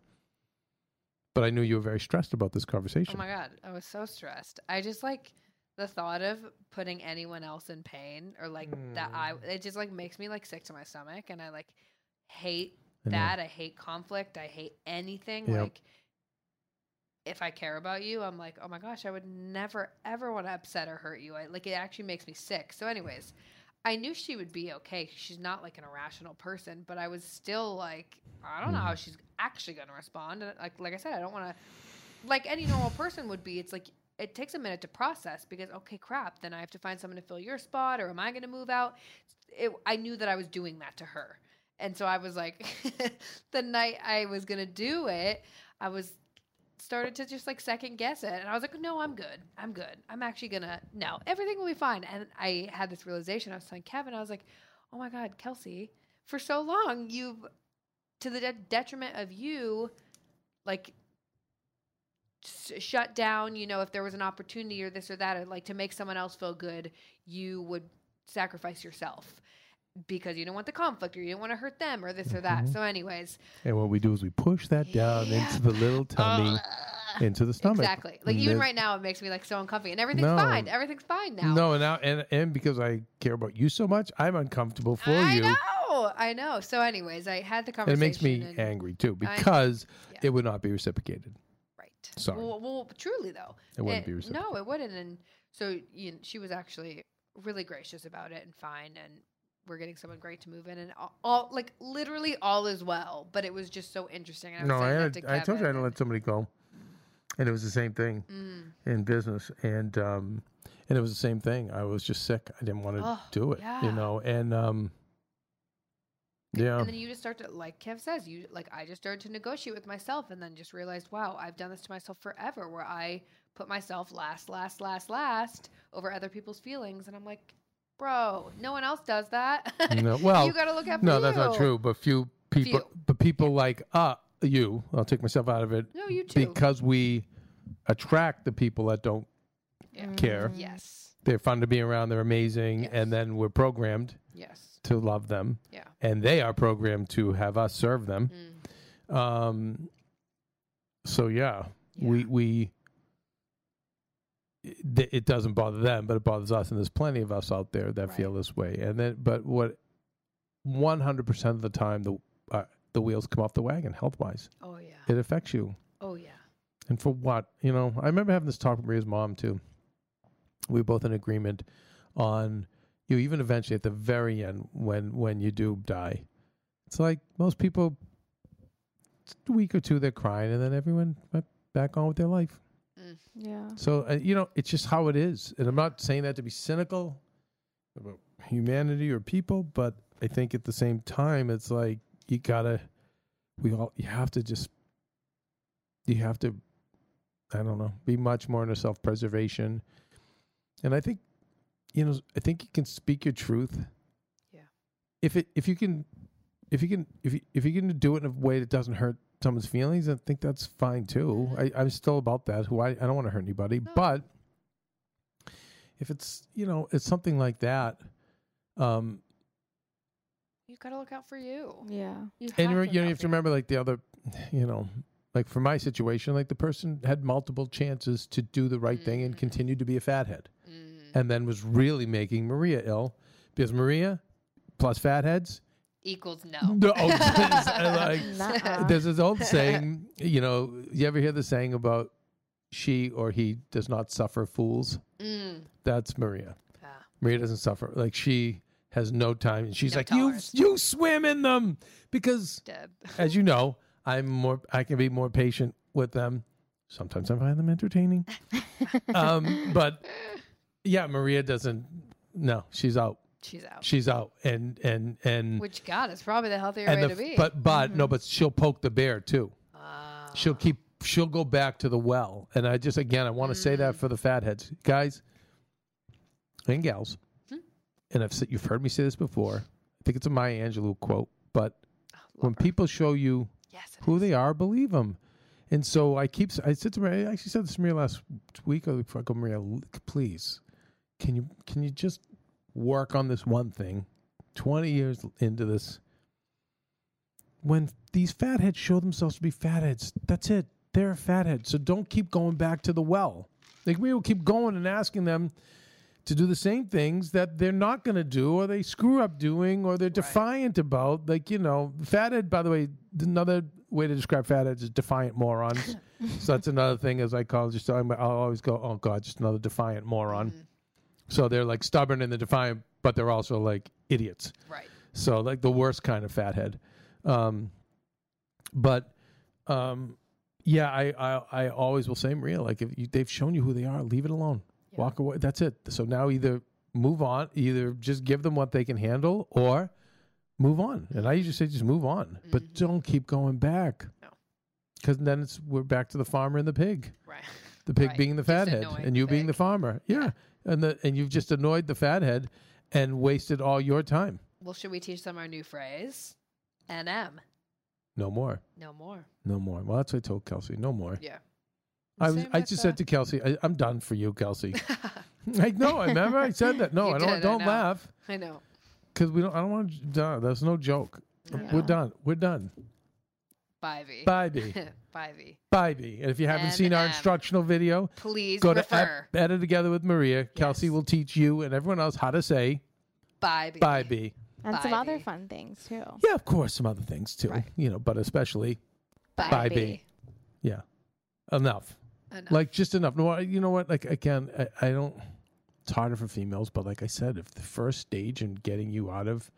but i knew you were very stressed about this conversation Oh my god, I was so stressed. I just like the thought of putting anyone else in pain or like that I Mm. it just like makes me like sick to my stomach and I like hate I that. I hate conflict. I hate anything Yep. like if I care about you, I'm like, "Oh my gosh, I would never ever want to upset or hurt you." I like it actually makes me sick. So anyways, I knew she would be okay. She's not like an irrational person, but I was still like, I don't know Mm. how she's actually going to respond. And like like I said, I don't want to like any normal person would be. It's like it takes a minute to process because okay, crap, then I have to find someone to fill your spot, or am I going to move out? It, I knew that I was doing that to her, and so I was like, the night I was going to do it, I was started to just like second guess it, and I was like, no, I'm good, I'm good, I'm actually gonna no, everything will be fine. And I had this realization. I was telling Kevin, I was like, oh my god, Kelsey, for so long you've to the de- detriment of you, like shut down you know if there was an opportunity or this or that or like to make someone else feel good you would sacrifice yourself because you don't want the conflict or you don't want to hurt them or this or that Mhm. so anyways And what we do is we push that down Yeah. into the little tummy, Ugh. into the stomach. exactly like And even right now it makes me like so uncomfortable and everything's No. fine everything's fine now No, and now and and because I care about you so much, I'm uncomfortable for I you. know I know so anyways I had the And it makes me angry too because yeah. it would not be reciprocated. Sorry. Well, well truly though, It wouldn't Eh, be reciprocated. No, it wouldn't. And so you know, she was actually really gracious about it and fine. And we're getting someone great to move in, and all, all like literally all is well. But it was just so interesting. And I was No, I, had, to I told you I didn't let somebody go, and it was the same thing and- in business, and um, and it was the same thing. I was just sick. I didn't want to Oh, do it, yeah. you know, and um, mm. Yeah, And then you just start to, like Kev says, you like I just started to negotiate with myself, and then just realized, wow, I've done this to myself forever, where I put myself last, last, last, last over other people's feelings, and I'm like, bro, no one else does that. No, well, you got to look for no, that's not true. But few people, Few. but people like uh you. I'll take myself out of it No, you too. because we attract the people that don't Yeah. care. Yes. They're fun to be around. They're amazing, Yes. and then we're programmed Yes. To love them, Yeah. and they are programmed to have us serve them. Mm. Um. So yeah, we Yeah. we. It, it doesn't bother them, but it bothers us, and there's plenty of us out there that feel this way. And then, but what, one hundred percent of the time, the uh, the wheels come off the wagon health wise. Oh yeah. It affects you. Oh yeah. And for what? You know, I remember having this talk with Maria's mom too. We were both in agreement on you even eventually at the very end when when you do die. It's like most people it's a week or two they're crying and then everyone went back on with their life. Yeah. So uh, you know, it's just how it is. And I'm not saying that to be cynical about humanity or people, but I think at the same time it's like you got to we all you have to just you have to I don't know, be much more into self-preservation. And I think you know, I think you can speak your truth. Yeah. If it if you can if you can if you, if you can do it in a way that doesn't hurt someone's feelings, I think that's fine too. I, I'm still about that. Who I, I don't want to hurt anybody, No. but if it's you know it's something like that, um, You gotta look out for you. Yeah. You have and you, to you know, you have to remember like the other, you know, like for my situation, like the person had multiple chances to do the right thing and continued to be a fathead. And then was really making Maria ill because Maria plus fatheads. Equals no. No, oh, like, Nuh-uh. there's this old saying, you know, you ever hear the saying about she or he does not suffer fools? Mm. That's Maria. Ah. Maria doesn't suffer. Like she has no time. And she's No like, you you swim in them because, Dead. as you know, I'm more. I can be more patient with them. Sometimes I find them entertaining. um, but yeah, Maria doesn't. No, she's out. She's out. She's out. And and and Which God is probably the healthier way the, to be. but but no, but she'll poke the bear too. Ah. She'll keep. She'll go back to the well. And I just again, I want to say Mm. that for the fatheads, guys and gals. Hmm. And I've said you've heard me say this before. I think it's a Maya Angelou quote. But Oh, when her. people show you yes, who is. they are, believe them. And so I keep. I said to Maria. I actually said this to Maria last week. or I go, Maria, please, can you can you just work on this one thing? Twenty years into this, when these fatheads show themselves to be fatheads, that's it. They're a fathead. So don't keep going back to the well. Like we will keep going and asking them to do the same things that they're not going to do or they screw up doing or they're defiant about. Like, you know, fathead, by the way, another way to describe fatheads is defiant morons. so that's another thing as I call just, I'm, I'll always go, oh God, just another defiant moron. Mhm. So they're like stubborn and they're defiant, but they're also like idiots. Right. So like the worst kind of fathead. Um, but um, yeah, I, I I always will say Maria, like if you, they've shown you who they are, leave it alone. Yeah. Walk away. That's it. So now either move on, either just give them what they can handle, or move on. And I usually say just move on, but Mhm. don't keep going back. No. Because then it's we're back to the farmer and the pig. Right. The pig Right. being the fathead, and you being the farmer. Yeah. And the and you've just annoyed the fathead and wasted all your time. Well, should we teach them our new phrase? NM. No more. No more. No more. Well, that's what I told Kelsey. No more. Yeah. I was. Same I just said to Kelsey, I, "I'm done for you, Kelsey." like, no, I remember I said that. No, You I don't. did, I don't know. laugh I know. because we don't. I don't want to. That's no joke. Yeah. We're done. We're done. Bye, V. Bye, B. Bye, V. Bye, B. And if you haven't And seen our M. instructional video, Please go to refer. Ep- Better Together with Maria. Kelsey will teach you and everyone else how to say Bye, B. bye, B. And some Bye, other fun things too. Yeah, of course, some other things too. Right. You know, but especially Bye, Bye, B. B. yeah, enough. Enough. like just enough. No, you know what? Like again, I, I don't. It's harder for females, but like I said, if the first stage in getting you out of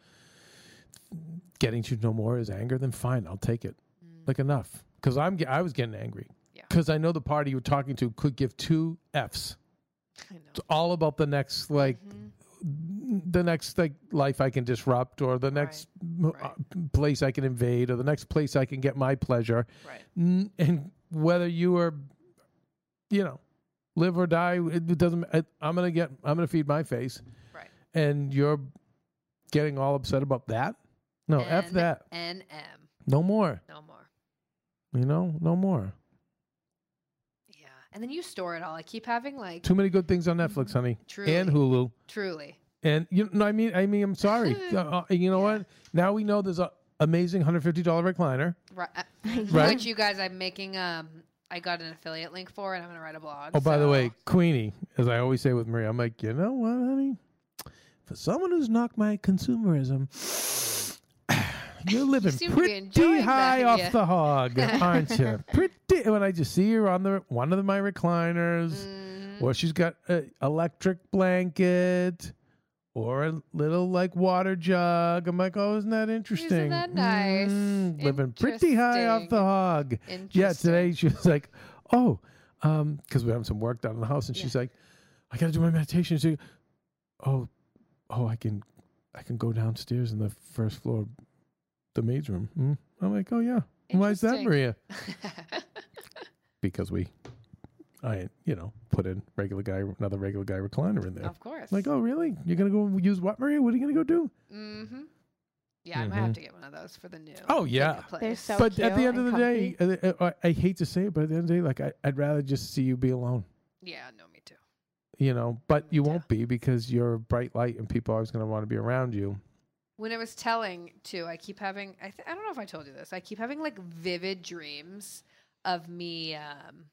getting to know more is anger, then fine, I'll take it. Mm. Like enough, because I'm I was getting angry Yeah. because I know the party you were talking to could give two f's. I know. It's all about the next like Mhm. the next like life I can disrupt, or the next m- right. uh, place I can invade, or the next place I can get my pleasure. Right. And whether you are, you know, live or die, it, doesn't. I, I'm gonna get. I'm gonna feed my face, Right. and you're getting all upset about that. No, f that. N M. No more. No more. You know, no more. Yeah. And then you store it all. I keep having like Too many good things on Netflix, honey, truly, and Hulu. truly. And you know, I mean, I mean, I'm sorry. uh, uh, you know Yeah. what? Now we know there's a amazing $150 recliner. Right. uh, Right. Which you guys, I'm making. Um, I got an affiliate link for, and I'm gonna write a blog. Oh, by the so- way, Queenie, as I always say with Maria, I'm like, you know what, honey? For someone who's knocked my consumerism, you're living be pretty high that, off yeah. the hog, aren't you? Pretty. When I just see her on the one of my recliners, Mhm. or she's got an electric blanket. Or a little like water jug. I'm like, oh, isn't that interesting? Isn't that nice? Mm, living pretty high off the hog. Yeah, today she was like, "Oh, um, because we're having some work done in the house," and she's like, "I got to do my meditation." She, oh, oh, I can, I can go downstairs in the first floor, the maid's room. Mm. I'm like, "Oh yeah, why is that, Maria?" Because we, I, you know, put in regular guy, another regular guy recliner in there. of course. Like, oh really? You're gonna go use what, Maria? What are you gonna go do? Mm-hmm. Yeah, I might have to get one of those for the new. Mm-hmm. Oh, yeah. They're so but at the end of the and day, uh, I, I hate to say it, but at the end of the day, like I, I'd rather just see you be alone. Yeah, no, me too. you know, but you Yeah. won't be because you're a bright light and people are always going to want to be around you. When I was telling too, I keep having. I, th- I don't know if I told you this. I keep having like vivid dreams of me um,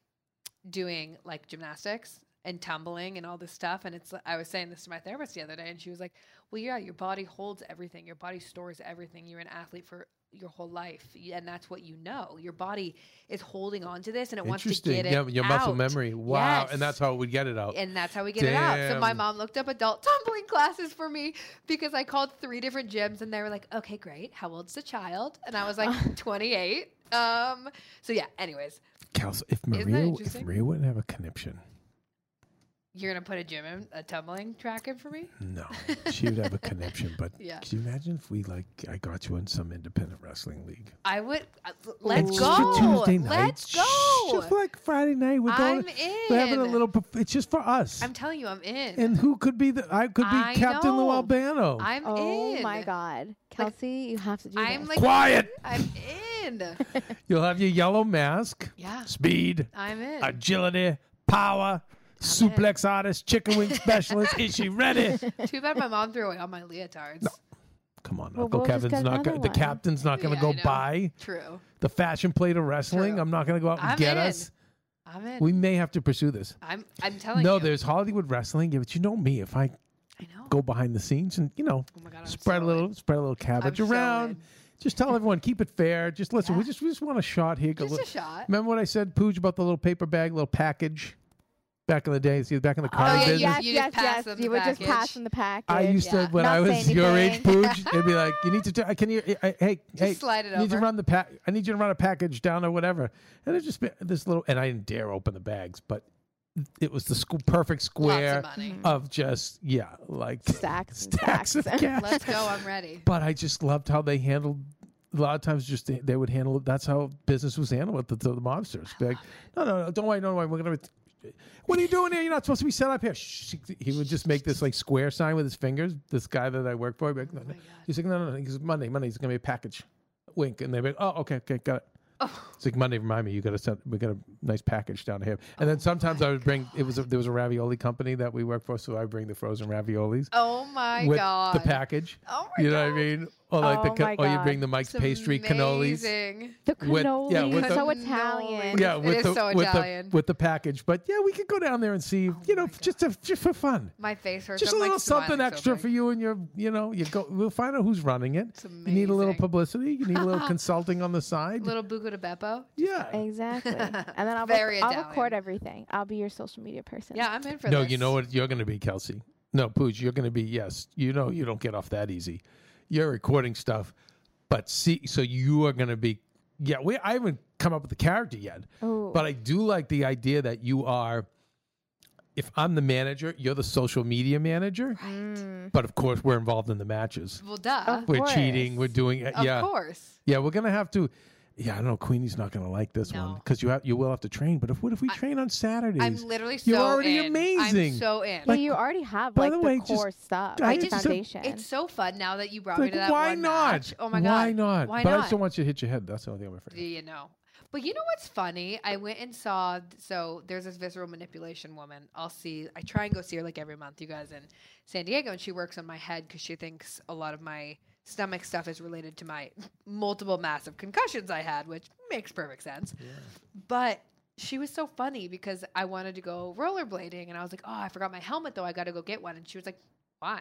doing like gymnastics and tumbling and all this stuff. And it's. I was saying this to my therapist the other day, and she was like, "Well, yeah, your body holds everything. Your body stores everything. You're an athlete for your whole life, and that's what you know. Your body is holding on to this, and it wants to get it yeah, your muscle out. memory. Wow. Yes. And that's how we get it out. And that's how we get it out. So my mom looked up adult tumbling classes for me because I called three different gyms and they were like, okay, great. How old's the child? And I was like, 28. Um, so yeah, anyways, Kels, if Maria, if? Maria wouldn't have a conniption, you're going to put a gym in, a tumbling track in for me? no, she would have a conniption. But Yeah. can you imagine if we like, I got you in some independent wrestling league? I would, uh, let's It's go. just for Tuesday night. Let's go. Just for like Friday night, we're going. I'm in. We're having a little. perf- It's just for us. I'm telling you, I'm in. and who could be the? I could be I Captain Lou know. Albano. I'm in. Oh in. my God, Kelsey, you have to do I'm this. like, Quiet. I'm in. You'll have your yellow mask, yeah, speed, I'm in. agility, power, suplex artist, chicken wing specialist. Is she ready? Too bad my mom threw away all my leotards. No. Come on, Well, Uncle we'll just Kevin's get not. Go- another the one. captain's not going to Yeah, I go know. buy True. the fashion plate of wrestling. True. I'm not going to go out and I'm get in. us. I'm in. We may have to pursue this. I'm I'm telling you. No, you. there's Hollywood wrestling. Yeah, but you know me. If I I know. go behind the scenes and you know Oh my god. I'm spread so a little, in. spread a little cabbage I'm so around. in. Just tell everyone, keep it fair. Just listen. We just we just want a shot here. Just Li- a shot. Remember what I said, Pooch, about the little paper bag, little package back in the day? See, back in the car Oh, yeah, business. yeah. yes, You yes, just pass yes. You the would just pass them the package. I used Yeah. to when Not I was your age, anything. Pooch. It'd be like, you need to. T- can you? I, hey, hey, slide it I need you to run the pack. I need you to run a package down or whatever. And it just be this little. And I didn't dare open the bags, but it was the squ- perfect square of mm-hmm. of just yeah, like Stacks and stacks stacks. of cash. Let's go. I'm ready. But I just loved how they handled. A lot of times, just they, they would handle it. That's how business was handled with the, the, mobsters. Be like, no, no, no, don't worry, don't worry. We're gonna. What are you doing here? You're not supposed to be set up here. Shh. He would just make this like square sign with his fingers. This guy that I work for, he'd be like, no, oh no. he's like, no, no, no. He's Monday, Monday. It's gonna be a package. Wink, and they're like, oh, okay, okay, got it. Oh. It's like Monday. Remind me, you got to send. We got a nice package down here. And then oh. sometimes I would bring. It was a, there was a ravioli company that we worked for, so I bring the frozen raviolis Oh my god. the package. Oh my You know god. what I mean? Or like Oh the ca- my or you bring the Mike's It's pastry cannolis. amazing. The With- cannoli. yeah, with the- so Italian. Yeah, with is the so with Italian. the with the package. But yeah, we could go down there and see. Oh you know, just to, just for fun. My face hurts. Just a I'm, little like, something smiling so extra for you and your. You know, you go. We'll find out who's running it. It's You need a little publicity. You need a little consulting on the side. Little Buca di Beppo. yeah. Exactly. and then I'll, Very rec- I'll Italian. record everything. I'll be your social media person. Yeah, I'm in for this. No, this. you know what you're going to be, Kelsey. No, Pooch, you're going to be. Yes, you know you don't get off that easy. You're recording stuff, but see, so you are going to be. Yeah, we. I haven't come up with the character yet, Ooh. but I do like the idea that you are. If I'm the manager, you're the social media manager. Mm. But of course, we're involved in the matches. Well, duh. Of We're course. cheating. We're doing. Of yeah, Of course. yeah. We're gonna have to. Yeah, I don't know. Queenie's not gonna like this one because you have you will have to train. But if what if we train on Saturdays? I'm literally so You're already in. amazing. I'm so in. But you already have by like the the, way, just- core stuff, I like just- foundation. It's so fun now that you brought Like, me to that why one not? match. Oh my god. Why not? Why but not? I still want you to hit your head. That's the only thing I'm afraid. Do of. you know? But you know what's funny? I went and saw. So there's this visceral manipulation woman. I'll see. I try and go see her like every month. You guys in San Diego, and she works on my head because she thinks a lot of my stomach stuff is related to my multiple massive concussions I had, which makes perfect sense. But she was so funny because I wanted to go rollerblading and I was like, oh, I forgot my helmet though. I got to go get one. And she was like, why?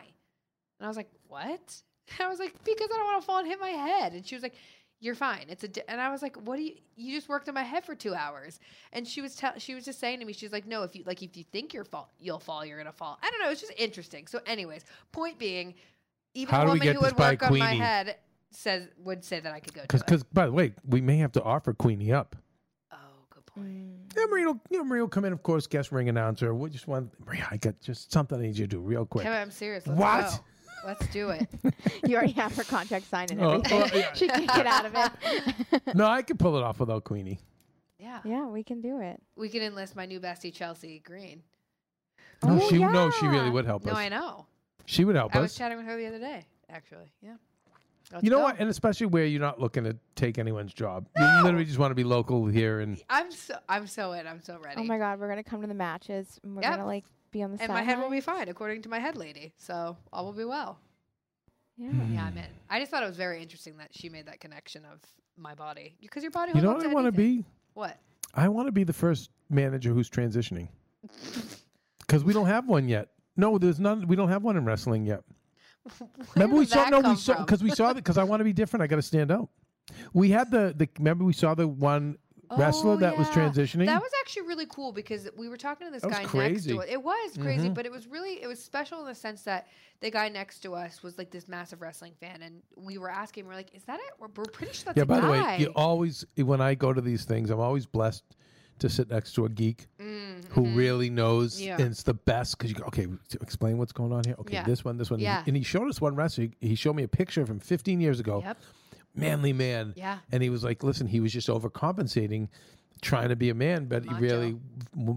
And I was like, what? I was like, because I don't want to fall and hit my head. And she was like, you're fine. It's a, di-. and I was like, what do you, you just worked on my head for two hours. And she was, tell, she was just saying to me, she's like, no, if you, like, if you think you're fall, you'll fall, you're going to fall. I don't know. It's just interesting. So anyways, point being, even How a do we woman get who this would by work on my head says, would say that I could go Because, do it. by the way, we may have to offer Queenie up. Oh, good point. Mm. Yeah, Marie will, you know, Marie will come in, of course, guest ring announcer. We just want, Maria, I got just something I need you to do real quick. Kevin, I'm serious. Let's What? go. Let's do it. You already have her contract signed and Oh, everything. oh, yeah. she can get out of it. No, I can pull it off without Queenie. Yeah. yeah, we can do it. We can enlist my new bestie, Chelsea Green. No, Oh, she no, she really would help No, us. No, I know. She would help us. I was chatting with her the other day, actually. Yeah. Let's You know go. what? And especially where you're not looking to take anyone's job. You literally just want to be local here and I'm so I'm so in. I'm so ready. Oh my god, we're gonna come to the matches and we're Yep. gonna like be on the and my head will be fine, according to my head lady. So all will be well. Yeah. Hmm. Yeah, I'm in. I just thought it was very interesting that she made that connection of my body because your body. you holds know up what I want to anything. be? What? I want to be the first manager who's transitioning. Because we don't have one yet. No, there's none. We don't have one in wrestling yet. Remember we saw no we saw because we saw that because I want to be different. I got to stand out. We had the the remember we saw the one wrestler Oh, that was transitioning. That was actually really cool because we were talking to this That guy next to us. It was crazy, Mhm. but it was really it was special in the sense that the guy next to us was like this massive wrestling fan, and we were asking, we're like, "Is that it?" We're, we're pretty sure that's yeah. By the way, you always when I go to these things, I'm always blessed to sit next to a geek Mm, who mhm. really knows Yeah. and it's the best because you go okay explain what's going on here okay Yeah. this one this one Yeah. and he showed us one wrestler he, he showed me a picture of him 15 years ago Yep. manly man Yeah. and he was like listen he was just overcompensating trying to be a man but Macho. he really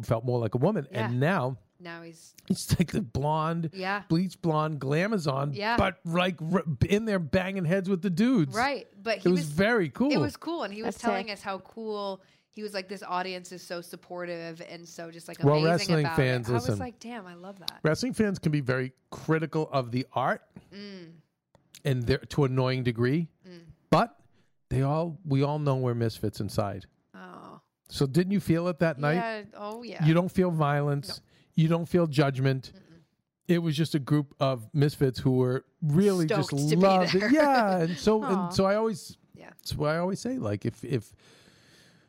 felt more like a woman Yeah. and now Now he's it's like the blonde yeah. bleach blonde glamazon Yeah. but like r- in there banging heads with the dudes Right, but it he was, was very cool It was cool, and he was That's telling sick. us how cool he was. Like this audience is so supportive and so just like amazing Well, wrestling about fans, it. I was like, damn, I love that. wrestling fans can be very critical of the art Mm, and they're to an annoying degree mm. but they all we all know we're misfits inside Oh, so didn't you feel it that night yeah. Oh, yeah. you don't feel violence you don't feel judgment Mm-mm. it was just a group of misfits who were really Stoked just loved it yeah and so Aw. and so i always Yeah. that's why i always say like if if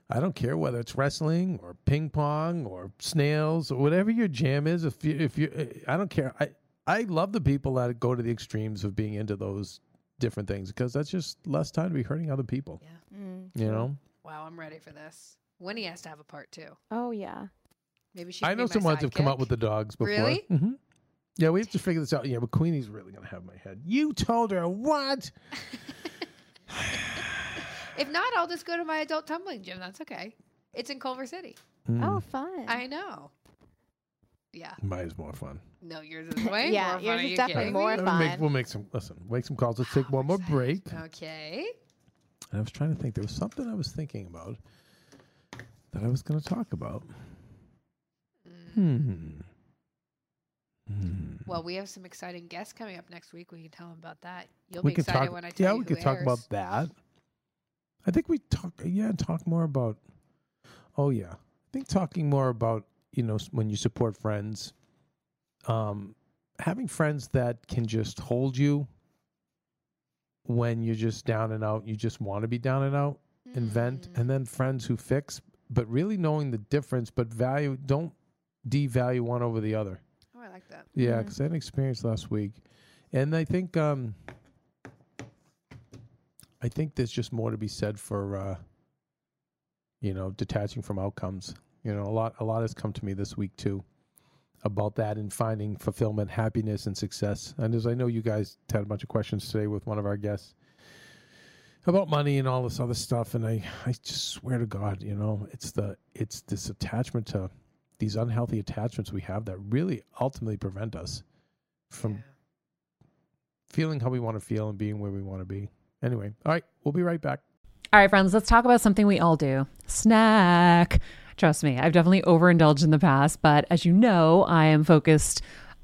i don't care whether it's wrestling or ping pong or snails or whatever your jam is if you if you i don't care i i love the people that go to the extremes of being into those different things because that's just less time to be hurting other people Yeah. Mm, you know Wow, I'm ready for this. Winnie has to have a part two. Oh yeah. Maybe she. I know be my some ones have come up with the dogs before. Really? hmm Yeah, we have to figure this out. Yeah, but Queenie's really gonna have my head. You told her what? If not, I'll just go to my adult tumbling gym. That's okay. It's in Culver City. Mm, Oh fun. I know. Yeah. mine is more fun. No, yours is way Yeah, more fun. yours Are is you definitely kidding more me? We'll make, fun. we'll make some. Listen, make some calls. Let's take one more break. Okay. And I was trying to think. There was something I was thinking about that I was going to talk about. Hmm. Hmm. Well, we have some exciting guests coming up next week. We can tell them about that. You'll we be excited talk. when I tell yeah, you we who could talk airs. about that. I think we talk. Yeah, talk more about. Oh yeah, I think talking more about you know when you support friends, um, having friends that can just hold you when you're just down and out. You just want to be down and out and vent, Mm. and then friends who fix, but really knowing the difference, but value. Don't devalue one over the other. Oh, I like that. Yeah, because I had an experience last week, and I think um, I think there's just more to be said for uh, you know detaching from outcomes. You know, a lot a lot has come to me this week too about that and finding fulfillment, happiness, and success. And as I know, you guys had a bunch of questions today with one of our guests about money and all this other stuff, and I I just swear to God, you know, it's the it's this attachment to these unhealthy attachments we have that really ultimately prevent us from Yeah. feeling how we want to feel and being where we want to be. Anyway, all right, we'll be right back. All right, friends, let's talk about something we all do snack. Trust me, I've definitely overindulged in the past, but as you know, I am focused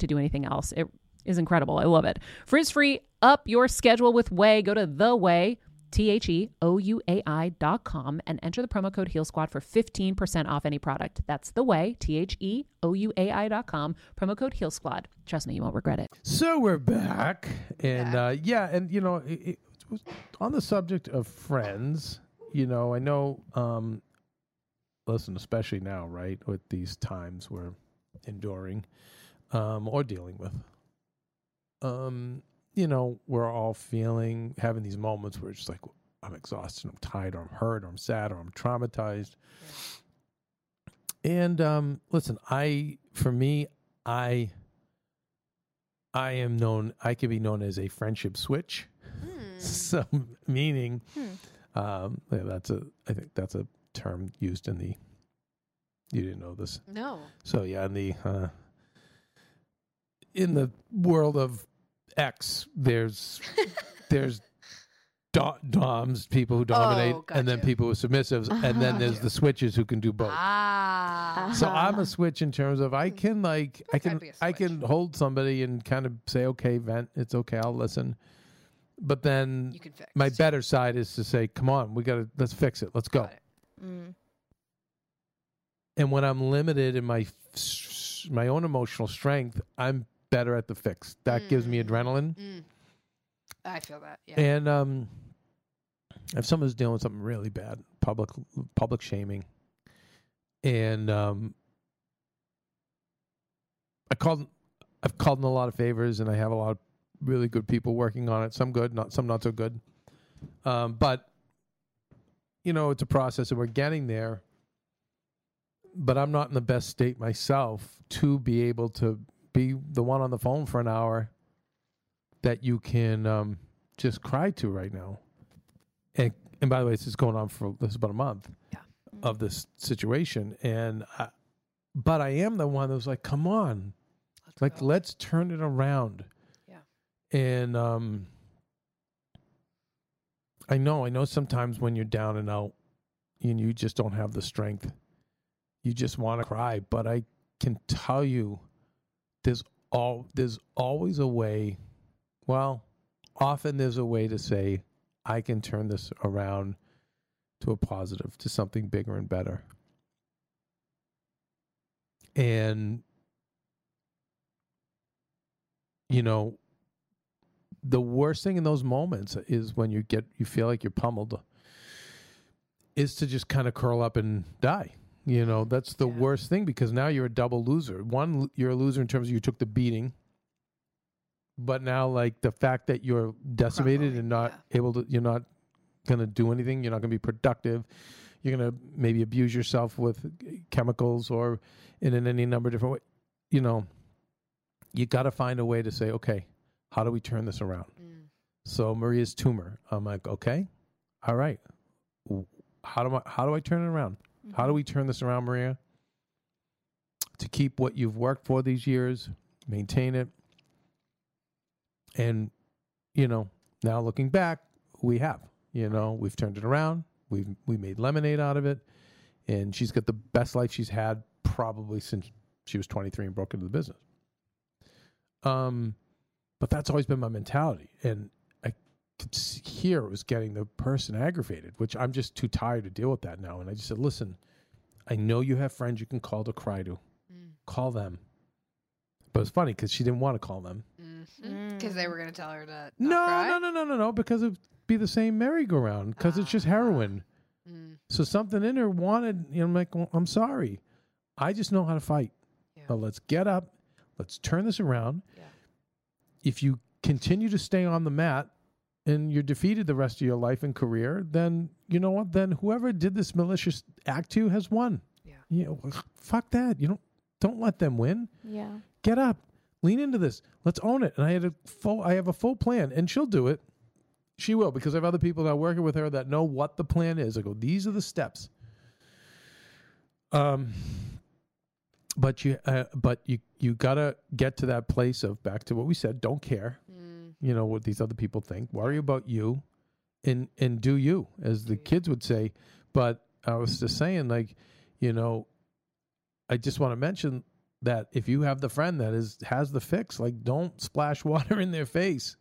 to do anything else. It is incredible. I love it. Frizz free, up your schedule with OUAI. Go to the OUAI. T H E O U A I dot com and enter the promo code Heal Squad for 15% off any product. That's the OUAI, T H E O U A I dot com, promo code Heal Squad. Trust me, you won't regret it. So we're back, and uh, yeah, and you know, it, it was on the subject of friends. You know, I know. Um, listen, especially now, right, with these times we're enduring um, or dealing with. Um, you know, we're all feeling having these moments where it's just like I'm exhausted, I'm tired, or I'm hurt, or I'm sad, or I'm traumatized. And um, listen, I for me, I I am known. I could be known as a friendship switch. So meaning, um, yeah, that's a. I think that's a term used in the. You didn't know this. No. So yeah, in the uh, in the world of X, there's there's do- doms, people who dominate, and then gotcha. people who are submissives, and then there's the switches who can do both. Ah. So I'm a switch in terms of I can like I can I can hold somebody and kind of say okay vent it's okay I'll listen, but then You can fix. my better side is to say come on we gotta let's fix it let's go. Got it. Mm. And when I'm limited in my my own emotional strength, I'm better at the fix. That gives me Mm. adrenaline. Mm. I feel that. Yeah. And um, if someone's dealing with something really bad, public public shaming, and um, I called, I've called in a lot of favors, and I have a lot of really good people working on it. Some good, not some not so good. Um, but you know, it's a process, and we're getting there. But I'm not in the best state myself to be able to be the one on the phone for an hour that you can um, just cry to right now. And and by the way, this is going on for this is about a month Yeah. of this situation, and I, but I am the one that was like, come on, Let's like go. let's turn it around. Yeah. And um, I know, I know. Sometimes when you're down and out, and you just don't have the strength, you just want to cry. But I can tell you, there's all there's always a way. Well, often there's a way to say, I can turn this around to a positive, to something bigger and better. And you know, the worst thing in those moments is when you get you feel like you're pummeled is to just kind of curl up and die. You know, that's the Yeah. worst thing because now you're a double loser. One, you're a loser in terms of you took the beating, but now like the fact that you're decimated and not yeah. able to, you're not going to do anything. You're not going to be productive. You're going to maybe abuse yourself with chemicals or in, in any number of different ways. You know, you got to find a way to say, okay, how do we turn this around? Mm. So Maria's tumor. I'm like, okay, all right. How do I how do I turn it around? How do we turn this around, Maria? To keep what you've worked for these years, maintain it. And, you know, now looking back, we have. You know, we've turned it around. We've we made lemonade out of it. And she's got the best life she's had probably since she was 23 and broke into the business. Um, but that's always been my mentality. And could s- hear it was getting the person aggravated, which I'm just too tired to deal with that now. And I just said, listen, I know you have friends you can call to cry to. Mm. Call them. But it's funny because she didn't want to call them. Because they were going to tell her to not No, cry. no, no, no, no, no, because it'd be the same merry-go-round because it's just Ah. heroin. Mm. So something in her wanted, you know, I'm like, well, I'm sorry. I just know how to fight. Yeah. Now let's get up. Let's turn this around. Yeah. If you continue to stay on the mat and you're defeated the rest of your life and career, then you know what? Then whoever did this malicious act to you has won. Yeah. You know, fuck that. You don't don't let them win. Yeah. Get up. Lean into this. Let's own it. And I had a full I have a full plan and she'll do it. She will because I have other people that are working with her that know what the plan is. I go, these are the steps. Um, but you, uh, but you, you gotta get to that place of back to what we said. Don't care, Mm. You know what these other people think. Worry about you, and and do you, as the kids would say. But I was just saying, like, you know, I just want to mention that if you have the friend that is has the fix, like, don't splash water in their face.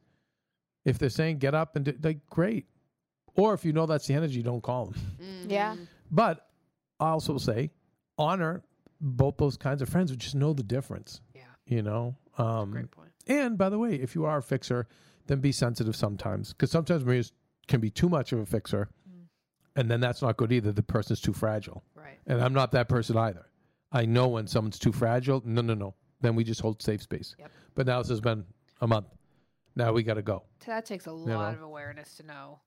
If they're saying get up and do, like, great. Or if you know that's the energy, don't call them. Yeah. Mhm. But I also say honor both those kinds of friends who just know the difference. Yeah. You know, um, Great point. And by the way, if you are a fixer, then be sensitive sometimes because sometimes Maria can be too much of a fixer, Mm. and then that's not good either. The person's too fragile, Right. and I'm not that person either. I know when someone's too fragile. No, no, no. Then we just hold safe space. Yep. But now this has been a month. Now we got to go. That takes a lot know. of awareness to know.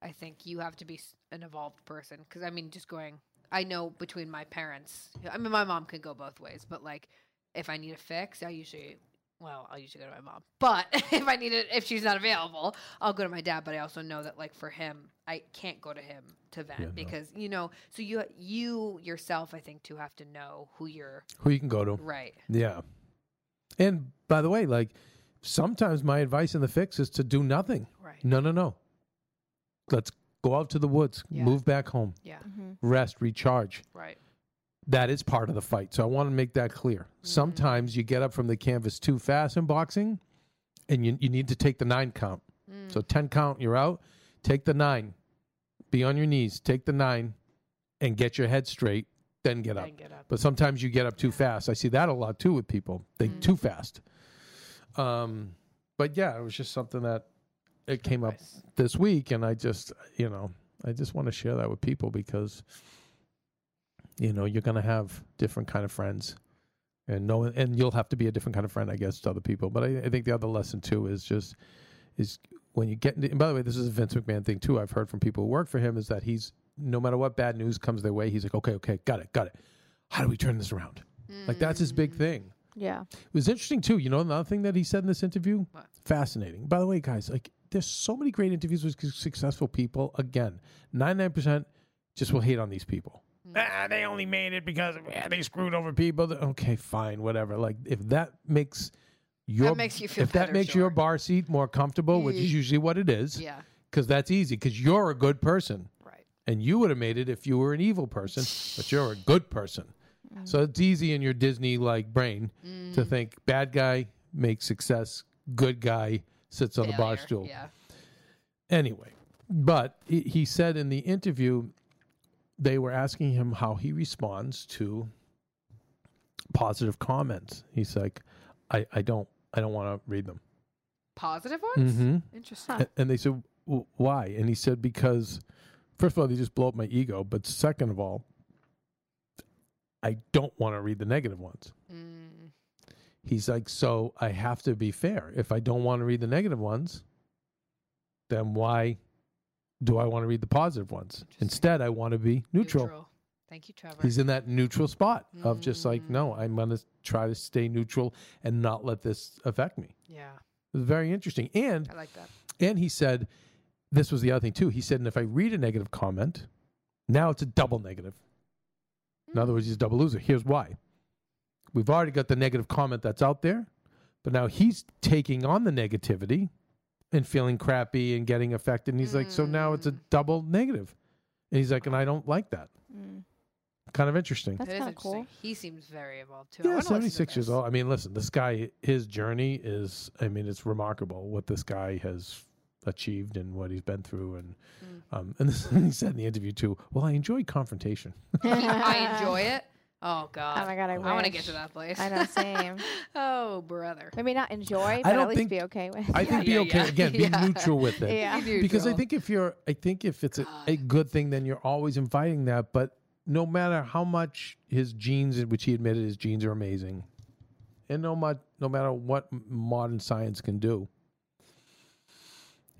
I think you have to be an evolved person because I mean, just going. I know between my parents. I mean, my mom can go both ways, but like, if I need a fix, I usually, well, I'll usually go to my mom. But if I need it, if she's not available, I'll go to my dad. But I also know that like for him, I can't go to him to vent Yeah, no. because you know. So you you yourself, I think, too, have to know who you're. Who you can go to? Right. Yeah. And by the way, like sometimes my advice in the fix is to do nothing. Right. No, no, no. Let's go out to the woods, Yeah. move back home, Yeah. Mm-hmm. rest, recharge. Right. That is part of the fight. So I want to make that clear. Sometimes you get up from the canvas too fast in boxing and you, you need to take the nine count. Mm. So 10 count, you're out. Take the nine. Be on your knees. Take the nine and get your head straight. Then get up. Then get up. But sometimes you get up too fast. I see that a lot too with people. They Mm. too fast. Um, but yeah, it was just something that it came up this week, and I just you know I just want to share that with people because you know you're gonna have different kind of friends, and no, and you'll have to be a different kind of friend, I guess, to other people. But I, I think the other lesson too is just is when you get into. And by the way, this is a Vince McMahon thing too. I've heard from people who work for him is that he's no matter what bad news comes their way, he's like, okay, okay, got it, got it. How do we turn this around? Like that's his big mm. thing. Yeah. It was interesting too. You know, another thing that he said in this interview, What? fascinating. By the way, guys, like there's so many great interviews with successful people. Again, ninety nine percent just will hate on these people. Ah, they only made it because ah, they screwed over people. Okay, fine, whatever. Like if that makes your makes you feel if that better, makes your bar seat more comfortable, which is usually what it is, Yeah. because that's easy. Because you're a good person, Right. and you would have made it if you were an evil person, but you're a good person. So it's easy in your Disney like brain Mm. to think bad guy makes success, good guy sits on the bar stool. Yeah. Anyway, but he, he said in the interview, they were asking him how he responds to positive comments. He's like, I, I don't I don't want to read them. Positive ones? hmm Interesting. A- And they said, "W- why? And he said, because first of all, they just blow up my ego. But second of all, I don't want to read the negative ones. Mm. He's like, so I have to be fair. If I don't want to read the negative ones, then why do I want to read the positive ones? Instead, I want to be neutral. Thank you, Trevor. He's in that neutral spot of just like, Mm. no, I'm going to try to stay neutral and not let this affect me. yeah. It was very interesting. And I like that. and he said, this was the other thing too. He said, and if I read a negative comment, Now it's a double negative. In other words, he's a double loser. Here's why. We've already got the negative comment that's out there, but now he's taking on the negativity and feeling crappy and getting affected. And he's like, so now it's a double negative. And he's like, and I don't like that. Mm. Kind of interesting. That's That is kinda interesting. cool. He seems very involved too. I Yeah, wanna listen to 76 years this. old. I mean, listen, this guy, his journey is, I mean, it's remarkable what this guy has achieved and what he's been through. And Mm. um, and this, he said in the interview too, well, I enjoy confrontation. I enjoy it. Oh God. Oh my God, I want to get to that place. I know, same. oh brother. Maybe not enjoy, but don't at least think- be okay with. It. I think be yeah, okay. yeah. Again, be Yeah. neutral with it. yeah. Because I think if you're, I think if it's a, a good thing, then you're always inviting that. But no matter how much his genes, which he admitted his genes are amazing, and no much, no matter what modern science can do,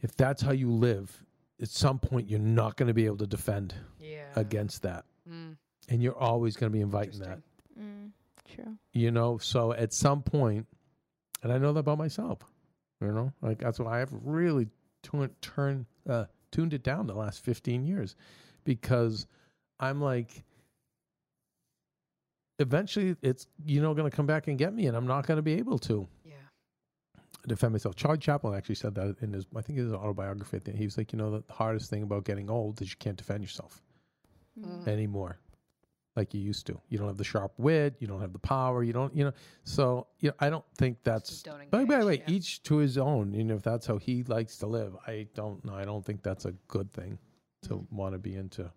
if that's how you live, at some point you're not going to be able to defend yeah. against that, Mm, and you're always going to be inviting that. Mm, true. You know, so at some point, and I know that about myself. You know, like that's why I've really turned turn uh, tuned it down the last fifteen years, because I'm like, eventually it's you know going to come back and get me, and I'm not going to be able to Yeah. defend myself. Charlie Chaplin actually said that in his, I think his autobiography. At the. He was like, you know, the hardest thing about getting old is you can't defend yourself Mm. anymore like you used to. You don't have the sharp wit, you don't have the power, you don't, you know. So, you know, I don't think that's don't By the way, yeah. each to his own. You know, if that's how he likes to live, I don't know. I don't think that's a good thing to Mm. want to be into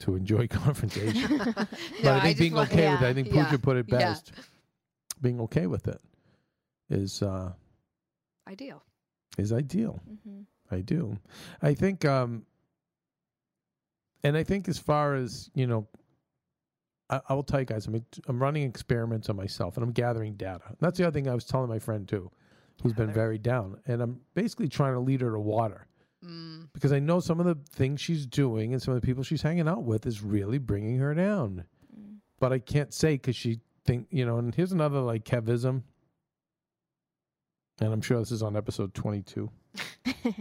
to enjoy confrontation. No, but I think just being want- okay with it, I yeah, think yeah, Pooja put it yeah. best. Being okay with it is uh Ideal. is ideal. hmm I do. I think, um, and I think as far as you know, I, I will tell you guys, I'm I'm running experiments on myself, and I'm gathering data. And that's the other thing I was telling my friend too, who's been very down, and I'm basically trying to lead her to water Mm, because I know some of the things she's doing and some of the people she's hanging out with is really bringing her down. Mm. But I can't say because she think you know. And here's another like Kevism, and I'm sure this is on episode 22.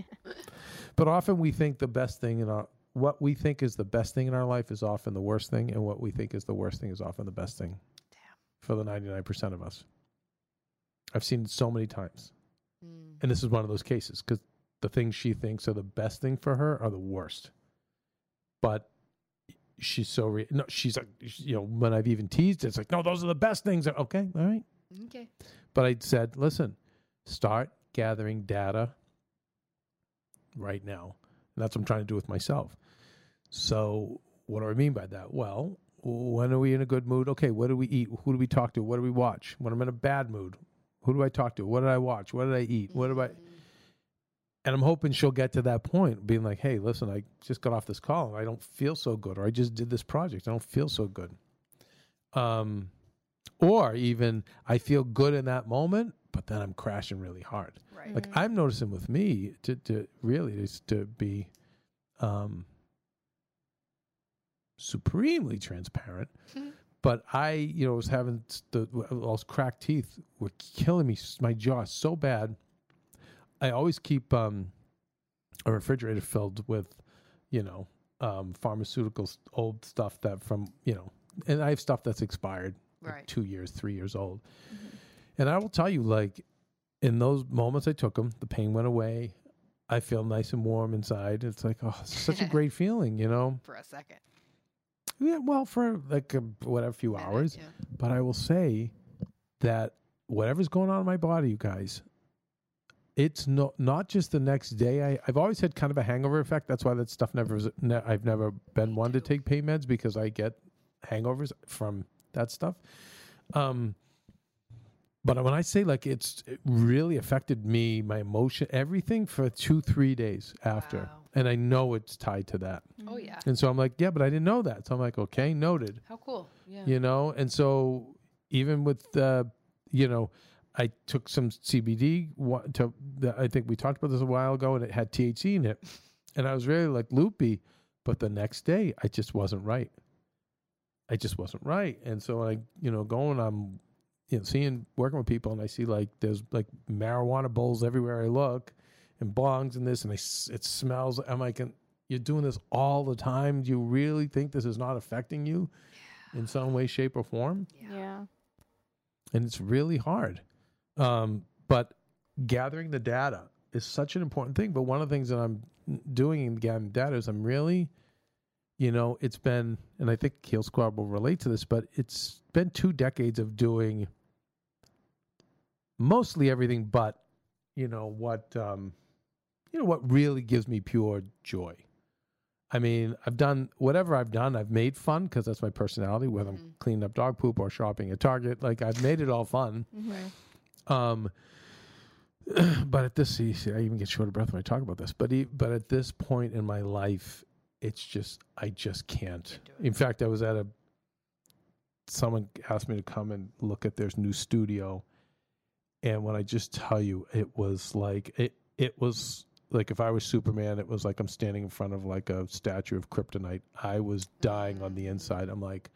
But often we think the best thing in our what we think is the best thing in our life is often the worst thing, and what we think is the worst thing is often the best thing. Damn. For the ninety nine percent of us, I've seen it so many times, mm. and this is one of those cases because the things she thinks are the best thing for her are the worst. But she's so re- no, she's like you know when I've even teased, it, it's like no, those are the best things. Okay, all right. Okay. But I said, listen, start gathering data right now. And that's what I'm trying to do with myself. So, what do I mean by that? Well, when are we in a good mood? Okay, what do we eat? Who do we talk to? What do we watch? When I'm in a bad mood, who do I talk to? What did I watch? What did I eat? What do I. Mm. And I'm hoping she'll get to that point, being like, hey, listen, I just got off this call and I don't feel so good, or I just did this project. I don't feel so good. Um, or even I feel good in that moment, but then I'm crashing really hard. Right. Like I'm noticing with me to, to really is to be um, supremely transparent. Mhm. But I, you know, was having s- the those cracked teeth were killing me, my jaw so bad. I always keep um, a refrigerator filled with, you know, um, pharmaceuticals, old stuff that from, you know, and I have stuff that's expired, like two years, three years old. And I will tell you, like, in those moments I took them, the pain went away. I feel nice and warm inside. It's like, oh, it's such a great feeling, you know? For a second. Yeah, well, for like a, whatever few Minute, hours. yeah. But I will say that whatever's going on in my body, you guys, it's no, not just the next day. I, I've always had kind of a hangover effect. That's why that stuff never, ne- I've never been Me one to take pain meds because I get hangovers from that stuff. Um, but when I say like it's it really affected me, my emotion, everything for two, three days after. Wow. And I know it's tied to that. Oh yeah. And so I'm like, yeah, but I didn't know that. So I'm like, okay, noted How cool. Yeah. you know and so even with uh you know i took some cbd wa- to the, i think we talked about this a while ago and it had thc in it and i was really like loopy but the next day i just wasn't right i just wasn't right and so i you know going i'm you know seeing working with people and i see like there's like marijuana bowls everywhere i look and bongs and this and I s it smells i'm like and you're doing this all the time. Do you really think this is not affecting you in some way, shape, or form? Yeah. and it's really hard. Um, but gathering the data is such an important thing. But one of the things that I'm doing in gathering data is I'm really, you know, it's been, and I think Heal Squad will relate to this, but it's been two decades of doing mostly everything but, you know, what, um, you know, what really gives me pure joy. I mean, I've done whatever I've done. I've made fun because that's my personality. Whether I'm Mhm. cleaning up dog poop or shopping at Target, like I've made it all fun. Mm-hmm. Um, but at this, see, see, I even get short of breath when I talk about this. But e- but at this point in my life, it's just I just can't. Can't do it. In fact, I was at a. Someone asked me to come and look at their new studio, and when I just tell you, it was like it. It was like if I was Superman, it was like I'm standing in front of like a statue of kryptonite. I was dying on the inside. I'm like,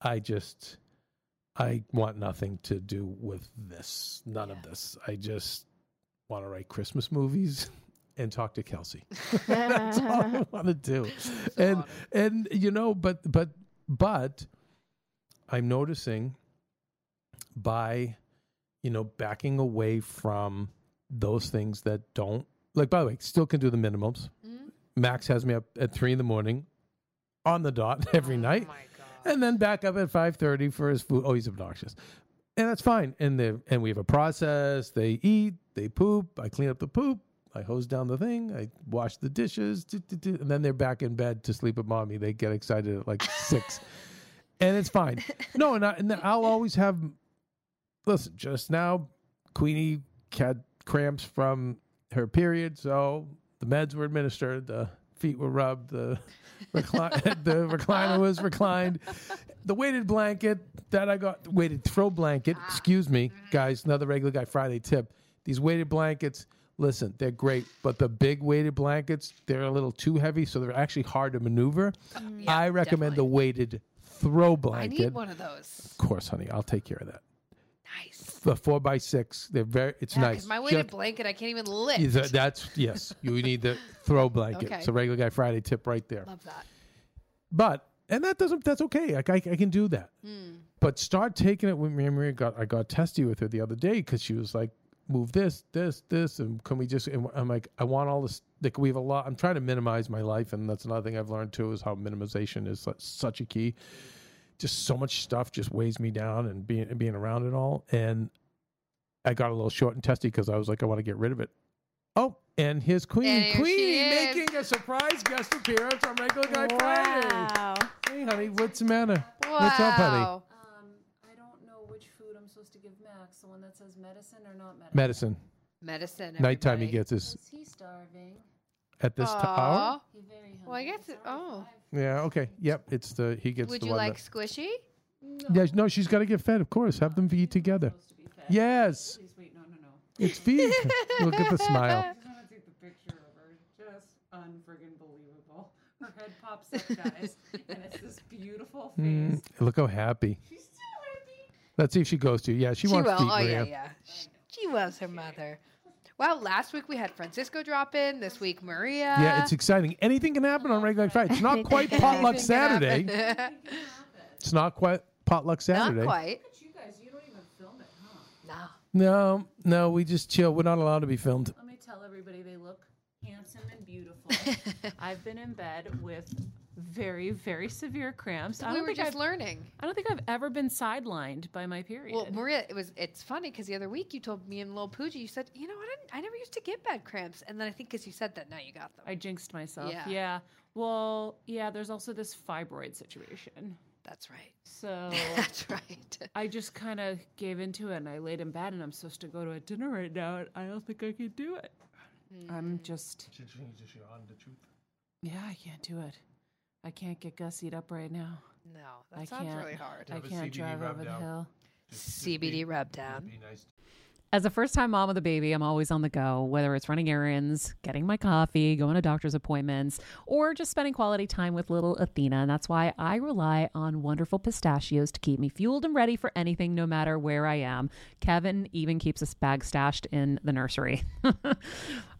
I just. I want nothing to do with this. None of this. I just want to write Christmas movies and talk to Kelsey. That's all I want to do. And and you know, but but but I'm noticing by you know backing away from those things that don't like. By the way, still can do the minimums. Mhm. Max has me up at three in the morning on the dot every Oh night my God. and then back up at five thirty for his food. Oh, he's obnoxious, and that's fine. And they and we have a process. They eat, they poop. I clean up the poop. I hose down the thing. I wash the dishes, do, do, do, and then they're back in bed to sleep with mommy. They get excited at like six, and it's fine. No, and, I, and I'll always have. Listen, just now, Queenie had cramps from her period, so the meds were administered. The feet were rubbed. The recline, the recliner was reclined. The weighted blanket that I got, weighted throw blanket, ah. excuse me, mm-hmm. guys, another regular guy Friday tip. These weighted blankets, listen, they're great, but the big weighted blankets, they're a little too heavy, so they're actually hard to maneuver. Mm, yeah, I recommend the weighted throw blanket. I need one of those. Of course, honey, I'll take care of that. Nice. The four by six, they're very, it's Yeah, nice. my weighted Just- blanket, I can't even lift. is that- that's, yes, you need the throw blanket. Okay. It's a regular guy Friday tip right there. Love that. But and that doesn't that's okay. Like I, I can do that. Mm. But start taking it when Mary Maria got I got testy with her the other day because she was like, move this, this, this, and can we just? And I'm like, I want all this. Like we have a lot. I'm trying to minimize my life, and that's another thing I've learned too is how minimization is such a key. Just so much stuff just weighs me down, and being and being around it all, and I got a little short and testy because I was like, I want to get rid of it. Oh, and his Queen. And here Queen making a surprise guest appearance on Regular Guy Friday. Hey, honey, what's the matter? What's up, honey? Um, I don't know which food I'm supposed to give Max. The one that says medicine or not medicine. Medicine. Medicine. Nighttime he gets his Is he starving? At this t- hour. Very. Well, I guess it- oh. Yeah. Okay. Yep. It's the he gets Would the you one. like that, squishy? yeah. No, she's got to get fed. Of course. Have them feed together. To be fed. Yes. Please wait. No, no, no. It's feed. Look at the smile. I just want to take the picture of her. Just unfriggin' believable. Her head pops up, guys, and it's this beautiful face. Mm, look how happy. She's still happy. Let's see if she goes to. Yeah, she, She wants will. to eat Oh yeah, Maria. yeah. Sh- She loves her mother. Wow, last week we had Francisco drop in. This week Maria. Yeah, it's exciting. Anything can happen on regular Friday. It's not quite potluck Saturday. It's not quite potluck Saturday. Not quite. Look at you guys. You don't even film it, huh? No. No, no, we just chill. We're not allowed to be filmed. Let me tell everybody they look handsome and beautiful. I've been in bed with very, very severe cramps. I we don't were think just I've, learning. I don't think I've ever been sidelined by my period. Well, Maria, it was. It's funny because the other week you told me and Lil Pooja, you said, you know, I didn't. I never used to get bad cramps, and then I think because you said that, now you got them. I jinxed myself. Yeah. Yeah. Well, yeah, there's also this fibroid situation. That's right. So That's right. I just kind of gave into it and I laid in bed and I'm supposed to go to a dinner right now and I don't think I can do it. I'm hmm. just, You're on the truth. yeah, I can't do it. I can't get gussied up right now. No, I that sounds can't. really hard. I can't drive rub over the down. hill. CBD rub down. As a first time mom with a baby, I'm always on the go, whether it's running errands, getting my coffee, going to doctor's appointments, or just spending quality time with little Athena. And that's why I rely on wonderful pistachios to keep me fueled and ready for anything, no matter where I am. Kevin even keeps a bag stashed in the nursery.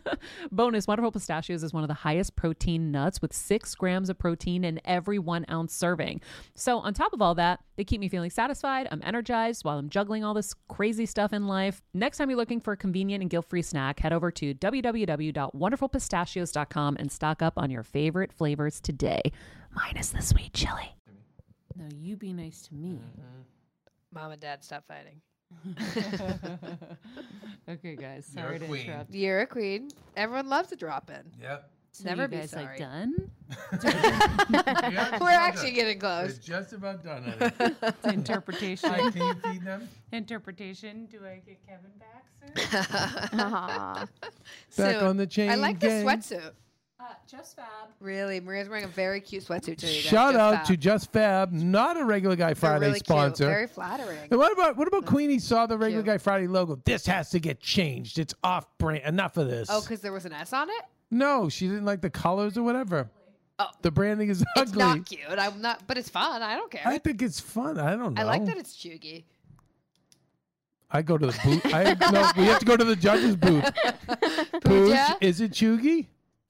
Bonus Wonderful Pistachios is one of the highest protein nuts with six grams of protein in every one ounce serving. So, on top of all that, they keep me feeling satisfied. I'm energized while I'm juggling all this crazy stuff in life. Next time you're looking for a convenient and guilt free snack, head over to www.wonderfulpistachios.com and stock up on your favorite flavors today, minus the sweet chili. No, you be nice to me. Mm-hmm. Mom and Dad, stop fighting. okay, guys. You're Sorry a to queen. interrupt. You're a queen. Everyone loves a drop in. Yep. So Never you be guys sorry. like done? We're actually getting close. It's just about done. honey. Interpretation. Hi, can you feed them? Interpretation. Do I get Kevin back soon? Aw. Back Soon. on the chain. I like gang. this sweatsuit. Uh, just fab. Really, Maria's wearing a very cute sweatsuit today. Shout Just out fab. to Just Fab, not a regular Guy Friday really sponsor. Cute. Very flattering. And what about what about Queenie saw the regular Cute. Guy Friday logo? This has to get changed. It's off brand. Enough of this. Oh, because there was an S on it. no, she didn't like the colors or whatever. Oh. The branding is It's ugly. not cute. I'm not, but it's fun. I don't care. I I, think it's fun. I don't know. I like that it's chuggy. I go to the booth. I no, we have to go to the judge's booth. Pooch, Pooja? is it chuggy?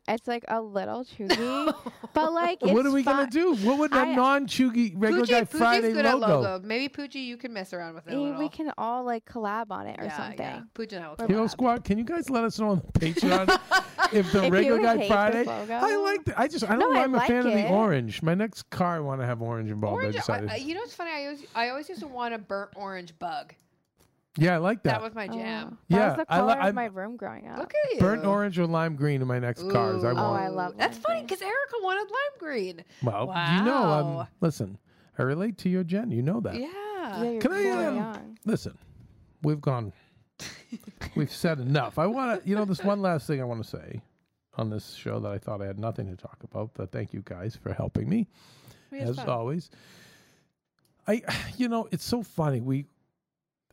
It's like a little chuggy, but like it's what are we gonna do? What would a I- non-chuggy regular Poochie, guy Poochie's Friday good logo? at logo. Maybe Poochie, you can mess around with it Maybe eh, little. we can all like collab on it or yeah, something. Yeah. Poochie and I will Or Hero. Squad, can you guys let us know on the Patreon if the If regular guy Friday? I like. The, I just. I don't know. I'm a like fan of the orange. My next car, I want to have orange involved. Orange, I, decided. I- you know what's funny? I always, I always used to want a burnt orange bug. Yeah, I like That, that. was my Oh, jam. that Yeah, was the I color li- of I'm- my room growing up. Look at you. Burnt orange or lime green in my next cars. I Ooh. want. Oh, I love That's lime funny green. because Erica wanted lime green. Well, you know, Wow. I'm. Listen, I relate to your Jen. You know that. Yeah. Yeah, you're Can I, very um, young. Listen, we've gone. we've said enough. I want to. You know, this one last thing I want to say on this show that I thought I had nothing to talk about, but thank you guys for helping me. It's as fun. always. I, you know, it's so funny. We,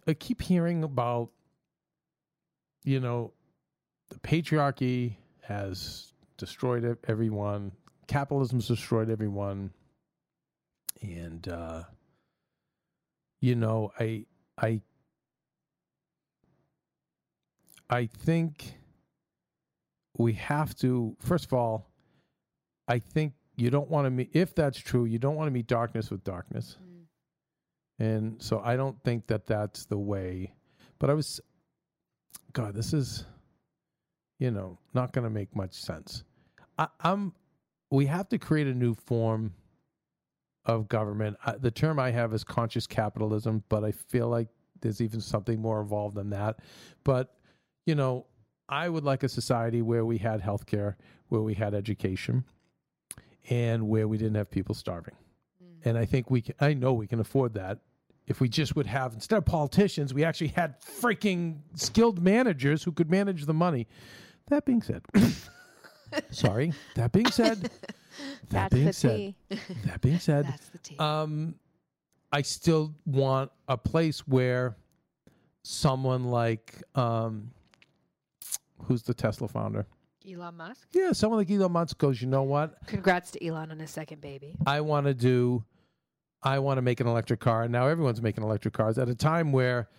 I keep hearing about, you know, the patriarchy has destroyed everyone. Capitalism's destroyed everyone, and uh, you know, I, I, I think we have to. First of all, I think you don't want to meet if that's true you don't want to meet darkness with darkness Mm. And so i don't think that that's the way but i was god this is you know not going to make much sense. I, i'm we have to create a new form of government. I, the term i have is conscious capitalism but i feel like there's even something more involved than that. But you know i would like a society where we had healthcare where we had education and where we didn't have people starving. Mm. And I think we can, I know we can afford that if we just would have, instead of politicians, we actually had freaking skilled managers who could manage the money. That being said, sorry, that being said, that That's being the said, tea. that being said, That's the tea. um, I still want a place where someone like, um, who's the Tesla founder? Elon Musk. Yeah, someone like Elon Musk goes, you know what? Congrats to Elon on his second baby. I want to do, I want to make an electric car. And now everyone's making electric cars at a time where,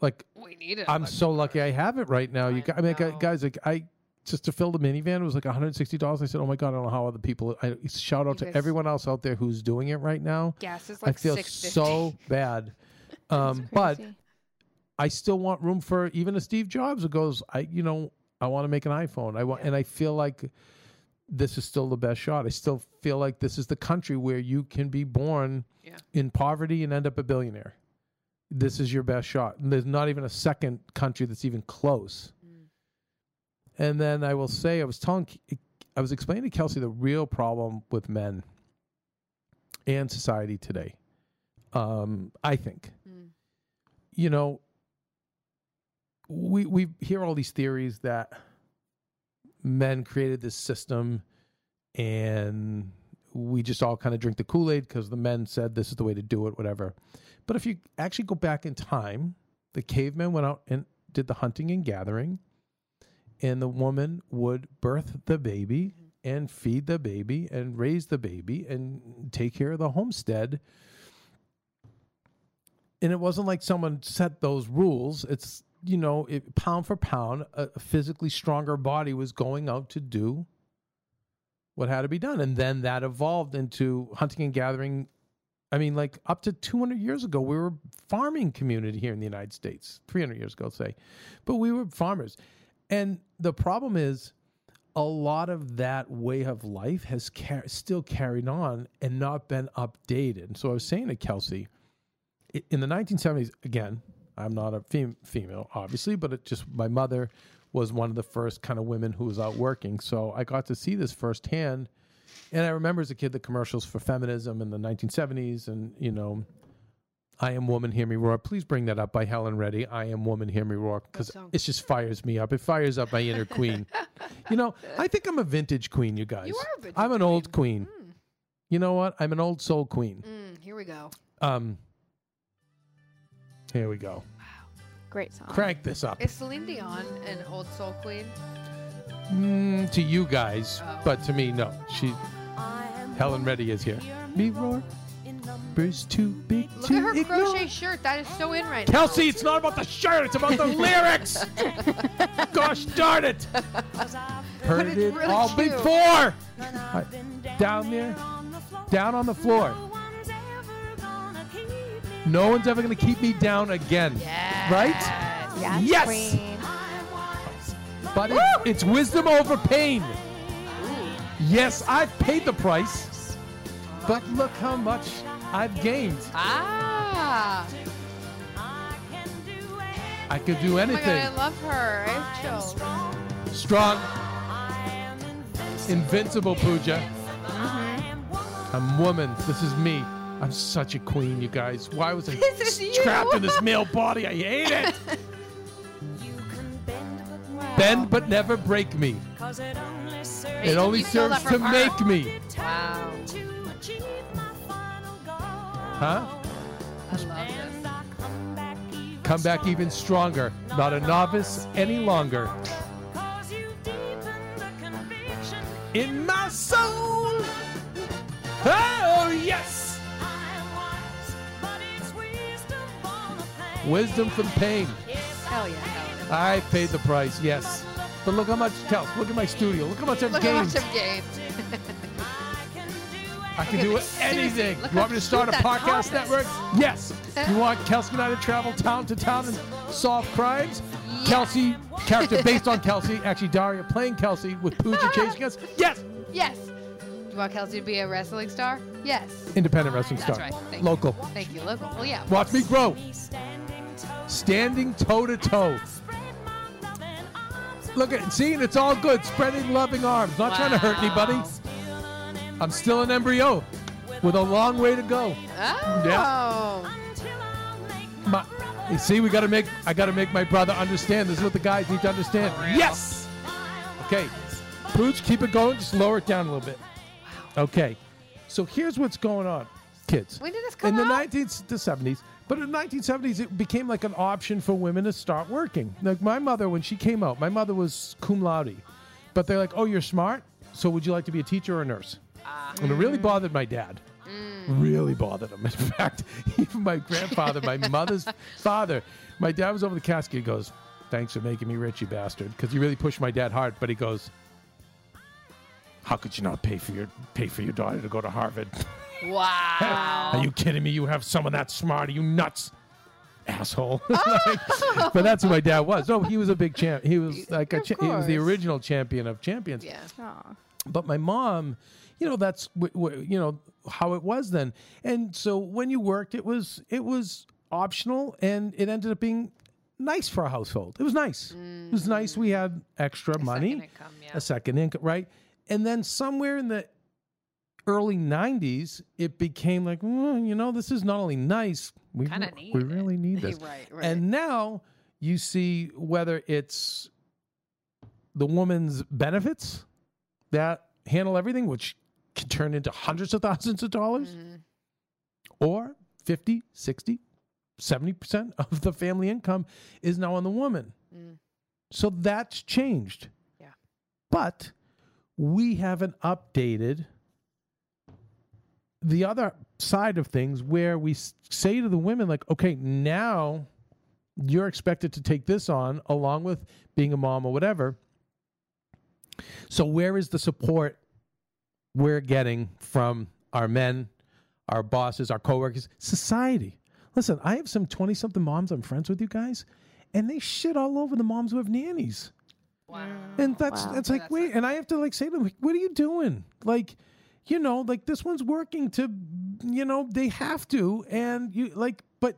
like, We need it. I'm so lucky I have it right now. You, I I mean, know. guys, like, I just to fill the minivan was like 160 dollars. I said, oh my god, I don't know how other people. I shout out You to everyone else out there who's doing it right now. Gas is like I like feel 650. so bad. Um, but I still want room for even a Steve Jobs who goes, I, you know, I want to make an iPhone. I want, Yeah. and I feel like this is still the best shot. I still feel like this is the country where you can be born Yeah. in poverty and end up a billionaire. This is your best shot. And there's not even a second country that's even close. Mm. And then I will say, I was telling, I was explaining to Kelsey the real problem with men and society today. Um, I think Mm. you know, we we hear all these theories that men created this system and we just all kind of drink the Kool Aid because the men said this is the way to do it, whatever. But if you actually go back in time, the cavemen went out and did the hunting and gathering, and the woman would birth the baby mm-hmm. and feed the baby and raise the baby and take care of the homestead. And it wasn't like someone set those rules. It's, you know, it, pound for pound, a physically stronger body was going out to do what had to be done. And then that evolved into hunting and gathering. I mean, like up to 200 years ago, we were farming community here in the United States, 300 years ago, say. But we were farmers. And the problem is, a lot of that way of life has car- still carried on and not been updated. And so I was saying to Kelsey, in the 1970s, again, I'm not a fem- female, obviously, but it just my mother was one of the first kind of women who was out working. So I got to see this firsthand. And I remember as a kid the commercials for feminism in the 1970s and, you know, I am woman, hear me roar. Please bring that up by Helen Reddy. I am woman, hear me roar, because it just fires me up. It fires up my inner queen. you know, I think I'm a vintage queen, you guys. You are a vintage I'm an old queen. queen. You know what? I'm an old soul queen. Mm, here we go. Um, here we go. Great song. Crank this up Is Celine Dion an old soul queen? mm, to you guys, Oh. but to me, no. She, Helen Reddy is here. Me roar. Numbers too big Look to at her ignore. crochet shirt. That is so in right now. Kelsey, it's not about the shirt. It's about the lyrics. Gosh darn it. Heard it's it really all cute. before. Right, Down there, down on the floor. No one's ever going to keep me down again. now. Right? Yes, Yes! queen. But it, it's wisdom over pain. Yes, I've paid the price, but look how much I've gained. Ah. I could do Oh my god, anything. I love her. I have chills. Strong, invincible Pooja. I'm woman. This is me. I'm such a queen, you guys. Why was I This is you. trapped in this male body? I hate it. Bend but never break me. It only You stole serves to from make me. Wow. Huh? I love this. Come back even stronger. Not a novice any longer. In my soul. Oh, yes. Wisdom from pain. Hell yeah. I paid the price, yes. But look how much, Kels, look at my studio. Look how much I've Look how gained. much I've gained. I can do anything. You want me to start a podcast network? Yes. You want Kelsey and I to travel town to town and solve crimes? Kelsey, character based on Kelsey, actually Daria playing Kelsey with Pooja chasing us? Yes. Yes. Do you want Kelsey to be a wrestling star? Yes. Independent wrestling That's star. right. Thank Local. You. Thank you. Local. Well, yeah. Watch me grow. Standing toe to toe. Look at see, it's all good. Spreading loving arms. Not trying to hurt anybody. I'm still an embryo with a long way to go. Oh. My, you see, we got to make. I got to make my brother understand. This is what the guys need to understand. Yes. Okay, Pooch, keep it going. Just lower it down a little bit. Okay. So here's what's going on, kids. When did this come In the out? 19s, the 70s, but in the 1970s, it became like an option for women to start working. Like my mother, when she came out, my mother was cum laude, but they're like, "Oh, you're smart. So would you like to be a teacher or a nurse?" Ah. And it really bothered my dad. Mm. Really bothered him. In fact, even my grandfather, my mother's father, my dad was over the casket. He goes, "Thanks for making me rich, you bastard," because he really pushed my dad hard. But he goes, "How could you not pay for your pay for your daughter to go to Harvard? Wow. Are you kidding me? You have someone that smart? Are you nuts?" Asshole, Like, oh. but that's who my dad was. No, he was a big champ. He was like a Of cha- he was the course. original champion of champions yeah. Aw. but my mom you know that's w- w- you know how it was then and so when you worked it was it was optional and it ended up being nice for our household it was nice it was nice we mm. had extra money Second income, yeah. a second income right and then somewhere in the early 90s it became like "Mm, you know this is not only nice we, re- need we it." really need this right, right. and now you see whether it's the woman's benefits that handle everything, which can turn into hundreds of thousands of dollars Mhm. or 50 60 70% of the family income is now on the woman Mm. so that's changed Yeah. but we haven't updated the other side of things where we say to the women like okay now you're expected to take this on along with being a mom or whatever. So where is the support we're getting from our men our bosses our coworkers? Society. Listen i have some 20 something moms i'm friends with you guys and they shit all over the moms who have nannies. Wow. and that's Wow. that's like that's wait and i have to like say to them like, what are you doing? Like you know like this one's working to you know they have to and you like but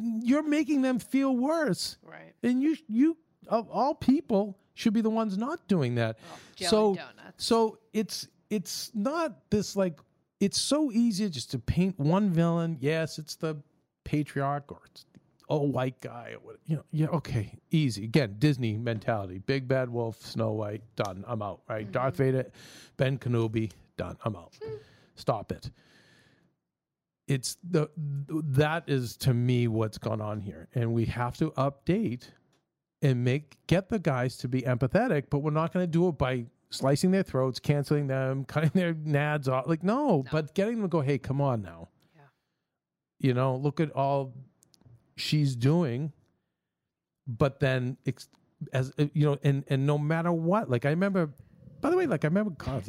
you're making them feel worse. Right. and you you of all people should be the ones not doing that. Jelly so donuts. so it's it's not this like it's so easy just to paint one villain. Yes it's the patriarch or it's the old white guy or what you know yeah okay easy. Again disney mentality. Big bad wolf snow white done. I'm out right? Mm-hmm. Darth vader ben kenobi done. I'm out. Stop it. It's the that is to me what's gone on here. And we have to update and make get the guys to be empathetic but we're not going to do it by slicing their throats canceling them cutting their nads off. Like no, but getting them to go hey come on now. Yeah. you know look at all she's doing but then ex- as you know and and no matter what like i remember by the way like i remember God,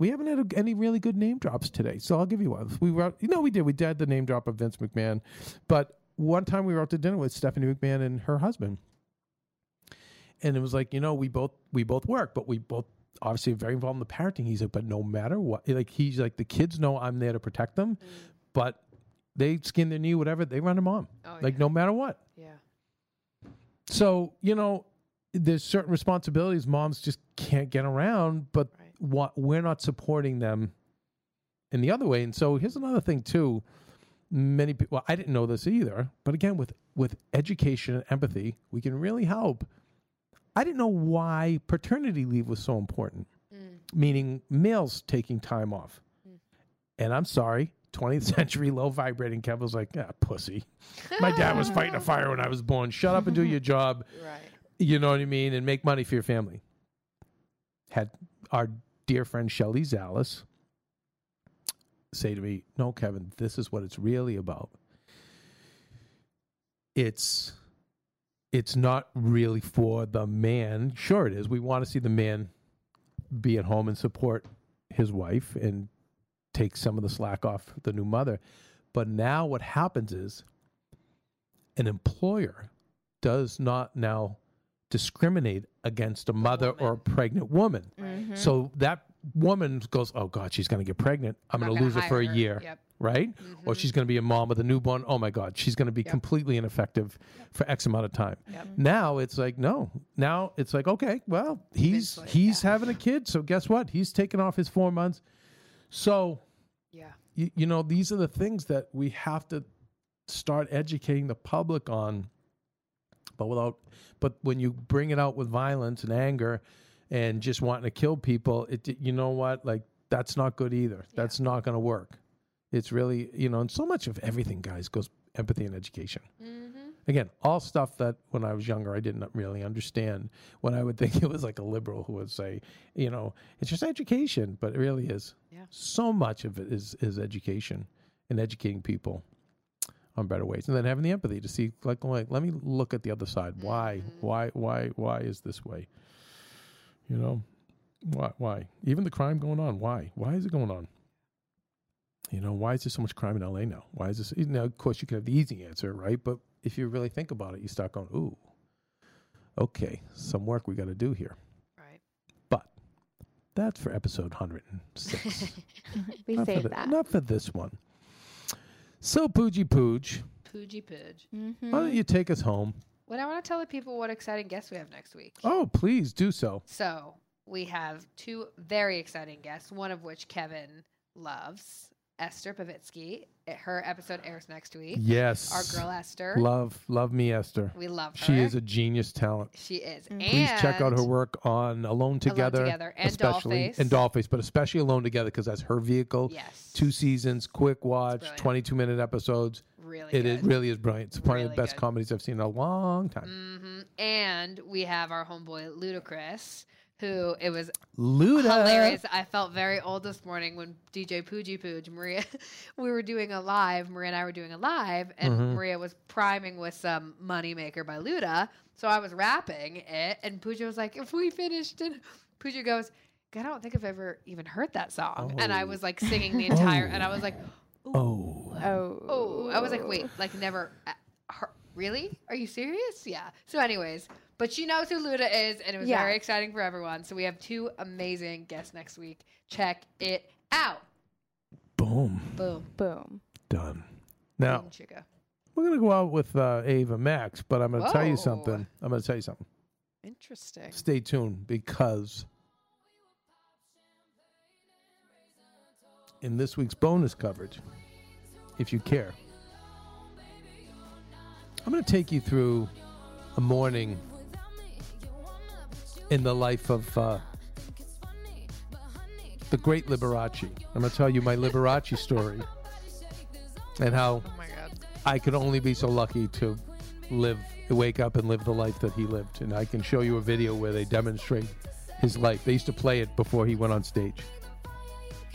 we haven't had any really good name drops today so i'll give you one we wrote you know we did we did the name drop of vince mcmahon but one time we were out to dinner with stephanie mcmahon and her husband and it was like you know we both we both work but we both obviously very involved in the parenting he's like but no matter what like he's like the kids know i'm there to protect them mm. but they skin their knee whatever they run them on Oh, like yeah. no matter what Yeah. so you know, there's certain responsibilities moms just can't get around, but. What we're not supporting them in the other way. And so here's another thing too. Many people, well, I didn't know this either, but again, with with education and empathy, we can really help. I didn't know why paternity leave was so important, Mm. meaning males taking time off. And I'm sorry, 20th century low vibrating Kev was like, ah, pussy. My dad was fighting a fire when I was born. Shut up and do your job. Right. You know what I mean? And make money for your family. Had our dear friend Shelley Zalis say to me, No, Kevin, this is what it's really about. It's it's not really for the man. Sure it is. We want to see the man be at home and support his wife and take some of the slack off the new mother. But now what happens is an employer does not now discriminate against a mother or a pregnant woman. Mm-hmm. So that woman goes, "Oh God, she's going to get pregnant. I'm Not going to lose her for a her. year." Yep. Right? Or she's going to be a mom with a newborn. Oh my God, she's going to be Yep. completely ineffective for X amount of time. Yep. Now it's like no. Now it's like okay, well he's Eventually, he's yeah. having a kid, so guess what? He's taking off his four months. So Yeah. you, you know these are the things that we have to start educating the public on but without but when you bring it out with violence and anger and just wanting to kill people it you know what? Like that's not good either. That's not going to work. It's really you know and so much of everything guys goes empathy and education. Mm-hmm. again all stuff that when i was younger i didn't really understand. When i would think it was like a liberal who would say you know it's just education but it really is. Yeah. so much of it is is education and educating people on better ways. And then having the empathy to see like, like let me look at the other side. Why mm-hmm. why why why is this way? You know why why? Even the crime going on why? Why is it going on? You know why is there so much crime in la now? Why is this now of course you can have the easy answer right? But if you really think about it you start going ooh okay some work we got to do here. Right. but that's for episode 106 we not, saved the- that. not for this one so poogie pooge Poogie Pooge. Mm-hmm. why don't you take us home Well, I want to tell the people what exciting guests we have next week. oh please do so So we have two very exciting guests, one of which Kevin loves, Esther Povitsky. Her episode airs next week. Yes. Our girl Esther. Love, love me, Esther. we love her. She is a genius talent. She is. Please check out her work on Alone Together, Together and especially Dollface. and Dollface, but especially Alone Together because that's her vehicle. Yes. Two seasons, quick watch, twenty-two minute episodes. Really It good. is, really is brilliant. It's probably Really the best good. comedies I've seen in a long time. hmm And we have our homeboy Ludacris, who it was Luda. hilarious. I felt very old this morning when DJ Pooji Pooj, Maria, we were doing a live. Maria and I were doing a live, and Mhm. Maria was priming with some Moneymaker by Luda. So I was rapping it, and Pooja was like, "If we finished," and Pooja goes, "I don't think I've ever even heard that song." And I Oh. was like singing the entire, Oh. and I was like, Oh. Oh. "Oh!" I was like, "Wait, like never." Uh, her, really? Are you serious? Yeah. So, anyways. But she knows who Luda is, and it was Yeah. very exciting for everyone. So we have two amazing guests next week. Check it out. Boom. Boom. Boom. Done. Now Boom, chicka. we're gonna go out with uh, Ava Max, but I'm gonna tell you Whoa. something. I'm gonna tell you something. Interesting. Stay tuned because in this week's bonus coverage, if you care, I'm going to take you through a morning in the life of uh, the great Liberace. I'm going to tell you my Liberace story and how Oh. I could only be so lucky to live, wake up and live the life that he lived. And I can show you a video where they demonstrate his life. They used to play it before he went on stage.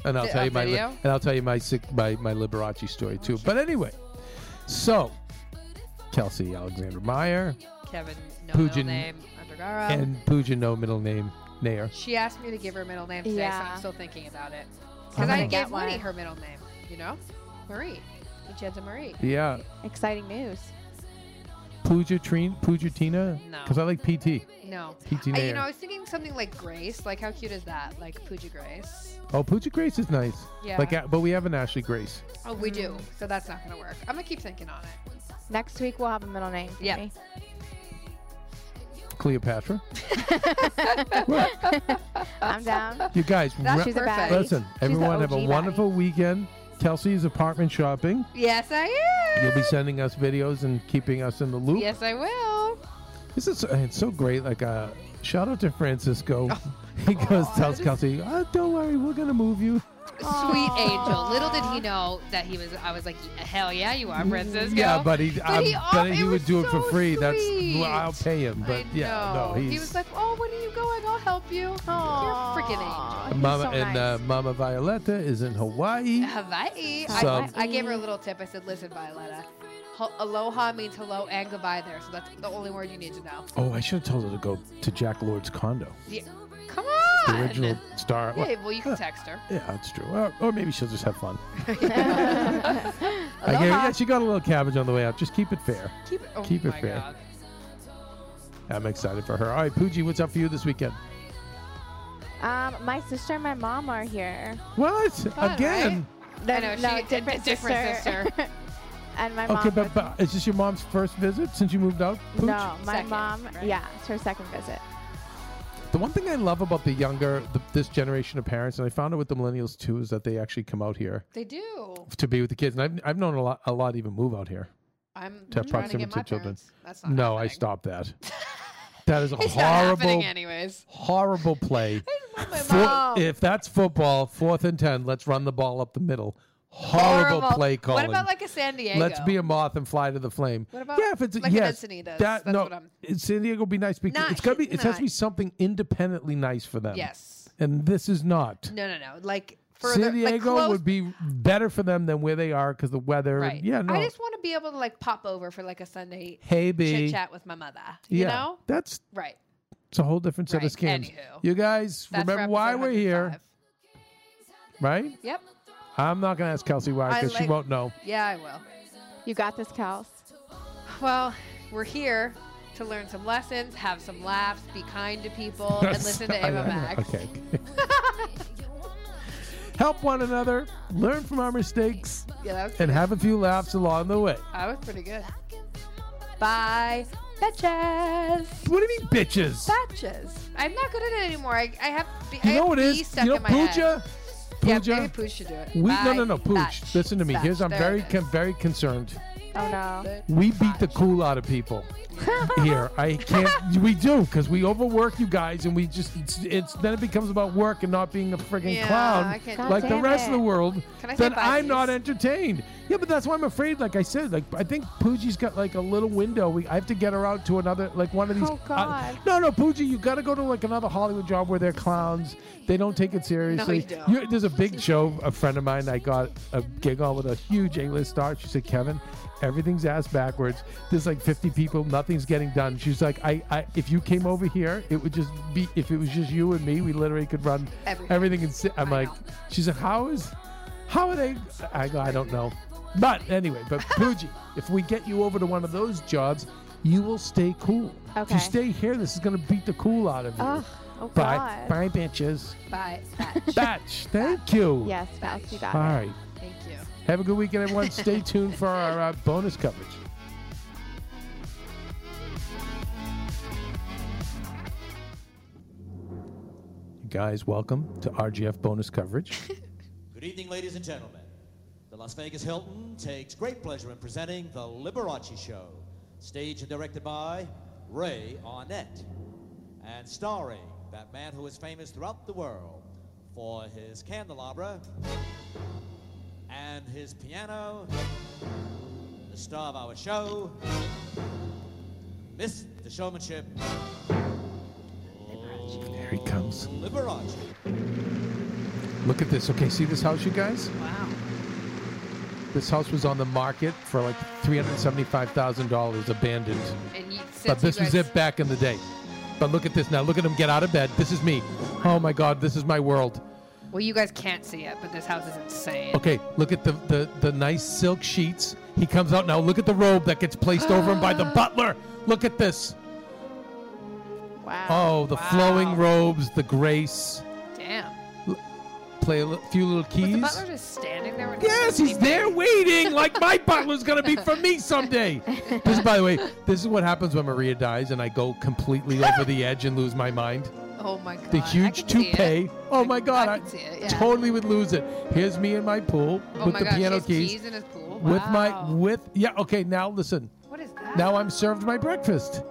And I'll The- tell you my li- video? and I'll tell you my my my Liberace story too. But anyway, so Kelsey Alexander Meyer Kevin, no middle name. Undergaro. and Pooja, no middle name, Nair. she asked me to give her a middle name today, so Yeah. I'm still thinking about it. Because gonna I get gave Winnie one. her middle name, you know? Marie. Lucenza Marie. Yeah, Exciting news. Pooja Trina, Pooja Tina. No. because I like PT. No. PT I, you know, I was thinking something like Grace. Like, how cute is that? Like Pooja Grace. oh, Pooja Grace is nice. Yeah. Like, but we have an Ashley Grace. Oh, we do. So that's not going to work. I'm going to keep thinking on it. Next week we'll have a middle name. for Yep. me. Cleopatra. I'm down. You guys, That's She's a baddie. listen. She's the everyone have a OG wonderful baddie. weekend. Kelsey's apartment shopping. Yes, I am. You'll be sending us videos and keeping us in the loop. Yes, I will. This is it's so great. Like uh, shout out to Francisco. he goes Oh, tells Kelsey, oh, "Don't worry, we're gonna move you." Sweet angel. Little did he know that he was. I was like, hell yeah, you are, Francisco. Yeah, but he, But um, he, but off- he would was do it for so free. That's sweet. well, I'll pay him. But I yeah, know. no, he's he was like, oh, when are you going? I'll help you. You're a freaking angel. Mama so and uh. Mama Violetta is in Hawaii. Hawaii. So- I, I gave her a little tip. I said, listen, Violetta, aloha means hello and goodbye there. So that's the only word you need to know. Oh, I should have told her to go to Jack Lord's condo, Yeah. Come the on. original star. well, Yeah, well, you can text her. yeah, that's true. Or, or maybe she'll just have fun. I Aloha. gave, yeah, she got a little cabbage on the way out. Just keep it fair. Keep it, oh keep it fair. God. I'm excited for her. All right, Pooji, what's up for you this weekend? Um, my sister and my mom are here. What Fun, again? They're- know, no, she- different, a different sister. and my mom. Okay, but, with- but is this your mom's first visit since you moved out? Pooch? no, my Second, mom. right? Yeah, it's her second visit. The one thing I love about the younger, the, this generation of parents, and I found it with the millennials too, is that they actually come out here They do. to be with the kids. And I've, I've known a lot, a lot even move out here. I'm To have trying to proximity get to my children. parents. That's not No, I happening. stopped that. that is a It's not happening horrible, anyways. horrible play. Four- mom. if that's football, fourth and ten, let's run the ball up the middle. Horrible, play calling. What about like a San Diego? Let's be a moth and fly to the flame. What about yeah, if it's like an yes, Encinitas? that That's no, what I'm- San Diego would be nice because Not- it's gotta be. It has to be something independently nice for them. Yes. and this is not. No, no, no. Like further, San Diego like close, would be better for them than where they are because the weather. right. Yeah, no. I just want to be able to like pop over for like a Sunday hey, chit chat with my mother. You yeah, know? that's Right. it's a whole different set Right, of scams. anywho. You guys That's remember why we're here, right? Yep. I'm not gonna ask Kelsey why I because she won't know. Yeah, I will. You got this, Kels. Well, we're here to learn some lessons, have some laughs, be kind to people, and listen to I Ava Max. Okay. Help one another, learn from our mistakes, Yeah, that was and have a few laughs along the way. that was pretty good. Bye, bitches. What do you mean, bitches? Batches. I'm not good at it anymore. I, I have. B- I You know have what B it is? stuck You know, in my head. Pooja, Yeah, maybe Pooch should do it. we no no no Pooch. Batch. Listen to me. Batch. Here's I'm There very con- very concerned. Oh no. We beat the cool out of people here. I can't. we do because we overwork you guys, and we just it's, it's then it becomes about work and not being a frigging Yeah, clown I can't God do like the rest of the world. Can I say then I'm not entertained. Yeah, but that's why I'm afraid. Like I said, like I think Pooji's got like a little window. We I have to get her out to another like one of these. Oh, uh, God. no, no, Pooji, you got to go to like another Hollywood job where they're clowns. They don't take it seriously. don't. You're- there's a big show. A friend of mine, I got a gig on with a huge A-list star. She said, Kevin. Everything's ass backwards. There's like 50 people. Nothing's getting done. She's like, I, I, if you came over here, it would just be. If it was just you and me, we literally could run Everything. everything. And sit. I'm I like, know. she's like, how is, how are they? I go, I don't know. But anyway, but Pooji, if we get you over to one of those jobs, you will stay cool. Okay. If you stay here, this is gonna beat the cool out of you. Ugh. Oh bye, God. bye, bitches. Bye. Batch. Batch, thank you. Yes, Alex, you got All it. right. Have a good weekend, everyone. Stay tuned for our uh, bonus coverage. Guys, welcome to RGF bonus coverage. Good evening, ladies and gentlemen. The Las Vegas Hilton takes great pleasure in presenting The Liberace Show, staged and directed by Ray Arnett, and starring that man who is famous throughout the world for his candelabra and his piano, the star of our show, Miss the Showmanship, There he comes. Liberace. Look at this. Okay, see this house, you guys? Wow. This house was on the market for like $375,000 abandoned. And you, But this you was it back in the day. But look at this now. Look at him get out of bed. This is me. Oh my God, this is my world. Well, you guys can't see it, but this house is insane. Okay, look at the, the, the nice silk sheets. He comes out now. Look at the robe that gets placed over him by the butler. Look at this. Wow. Oh, the flowing robes, the grace. Damn. Play a few little Was keys. the butler just standing there? Yes, he's there waiting, like my butler's gonna be for me someday. This, by the way, this is what happens when Maria dies, and I go completely over the edge and lose my mind. Oh my god. The huge can toupee. Oh my God, I I, can it, yeah. totally would lose it. Here's me in my pool Oh with my the gosh, he piano keys, keys in his pool. with my with yeah. Okay, now listen. What is that? Now I'm served my breakfast.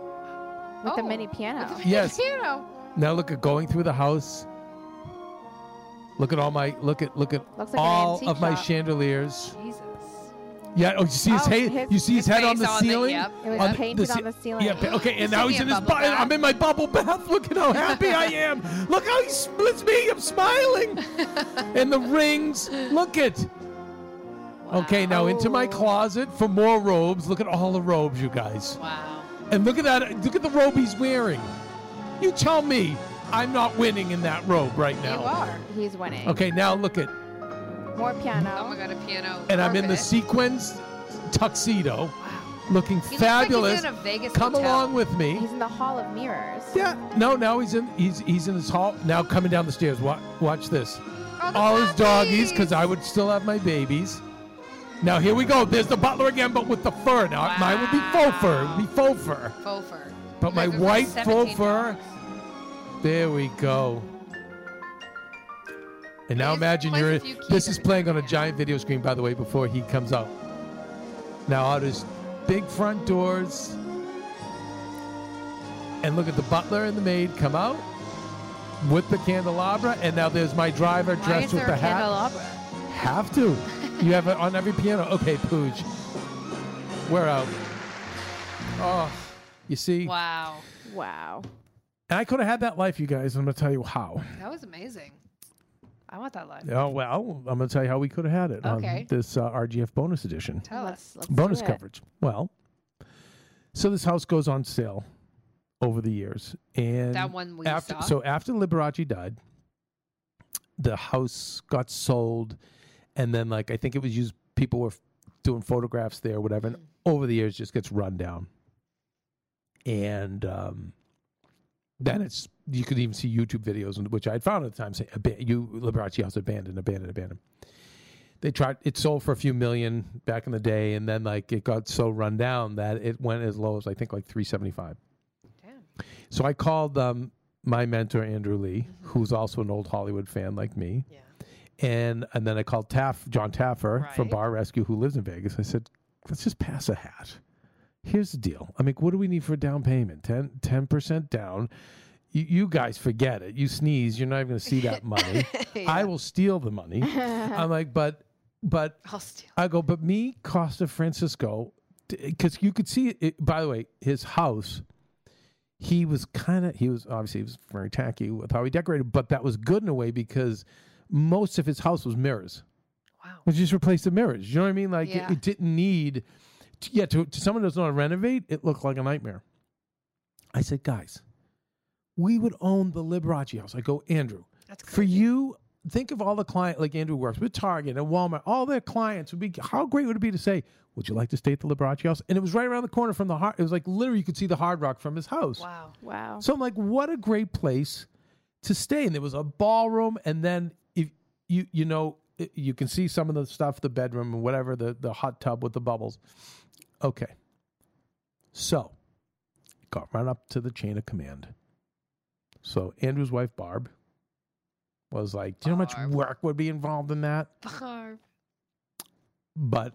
With the Oh. mini piano. With the Yes. piano. Now look at going through the house. Look at all my look at look at Looks like all antique of my chandeliers. Jesus. Yeah. Oh, you see his, Oh, head? his- you see his, his head on face the on the- ceiling? yep. It was On painted ce- on the ceiling. Yeah. Okay. And now He's he's in his. a Bu- bath. I'm in my bubble bath. Look at how happy I am. Look how he splits me. I'm smiling. and the rings. Look it. Okay. Now into my closet for more robes. Look at all the robes, you guys. Wow. And look at that. Look at the robe he's wearing. You tell me I'm not winning in that robe right now. You are. He's winning. Okay, now look at, More piano. Oh my god, a piano. and I'm in the carpet. sequins tuxedo, looking He looks like fabulous. he's in a Vegas Come hotel. along with me. He's in the Hall of Mirrors. Yeah. No, now he's in. He's he's in his hall. Now coming down the stairs. Watch, watch this. Oh, the All his doggies, because I would still have my babies. Now here we go. There's the butler again, but with the fur. Now mine would be faux fur. It would be faux fur. Faux fur. But my guys are for white faux 17 fur. There we go. And now imagine you're. a This is playing on a giant video screen, by the way, before he comes out. Now out his big front doors, and look at the butler and the maid come out with the candelabra, and now there's my driver Why dressed with the hat. candelabra? Have to. you have it on every piano. Okay, Pooj. We're out. Oh, you see, Wow. Wow. and I could have had that life, you guys. I'm gonna tell you how. That was amazing. I want that life. Oh well, I'm going to tell you how we could have had it Okay. on this uh, RGF bonus edition, Tell Let's, let's bonus do it. coverage. Well, so this house goes on sale over the years, and That one we after saw. so after Liberace died, the house got sold, and then like I think it was used. People were f- doing photographs there, whatever, and over the years just gets run down, and um, then it's you could even see YouTube videos, which I had found at the time saying you Liberace house abandoned, abandoned, abandoned. They tried it sold for a few million back in the day, and then like it got so run down that it went as low as I think like three seventy five. Damn. So I called um, my mentor Andrew Lee, who's also an old Hollywood fan like me, Yeah. And and then I called Taff, John Taffer from Bar Rescue, who lives in Vegas. I said, let's just pass a hat. Here's the deal. I mean, what do we need for a down payment? 10 percent down. You, you guys forget it. You sneeze, you're not even going to see that money. I will steal the money. I'm like, but but I'll steal. I go, but me, Costa Francisco, because you could see it, it. By the way, his house, he was kind of, he was obviously he was very tacky with how he decorated, but that was good in a way because most of his house was mirrors. Wow. We just replaced the mirrors. You know what I mean? Like it- Yeah. it, didn't need. To, yeah, to, to someone who doesn't know how to renovate, it looked like a nightmare. I said, guys, we would own the Liberace house. I go, Andrew, That's for you, think of all the client like Andrew works with Target and Walmart. All their clients would be. How great would it be to say, "Would you like to stay at the Liberace house?" And it was right around the corner from the hard. It was like literally you could see the Hard Rock from his house. Wow. Wow. So I'm like, what a great place to stay. And there was a ballroom, and then if you you know you can see some of the stuff, the bedroom and whatever, the the hot tub with the bubbles. Okay. So got right up to the chain of command. So Andrew's wife Barb was like, "Do you know how much Barb. work would be involved in that?" Barb. But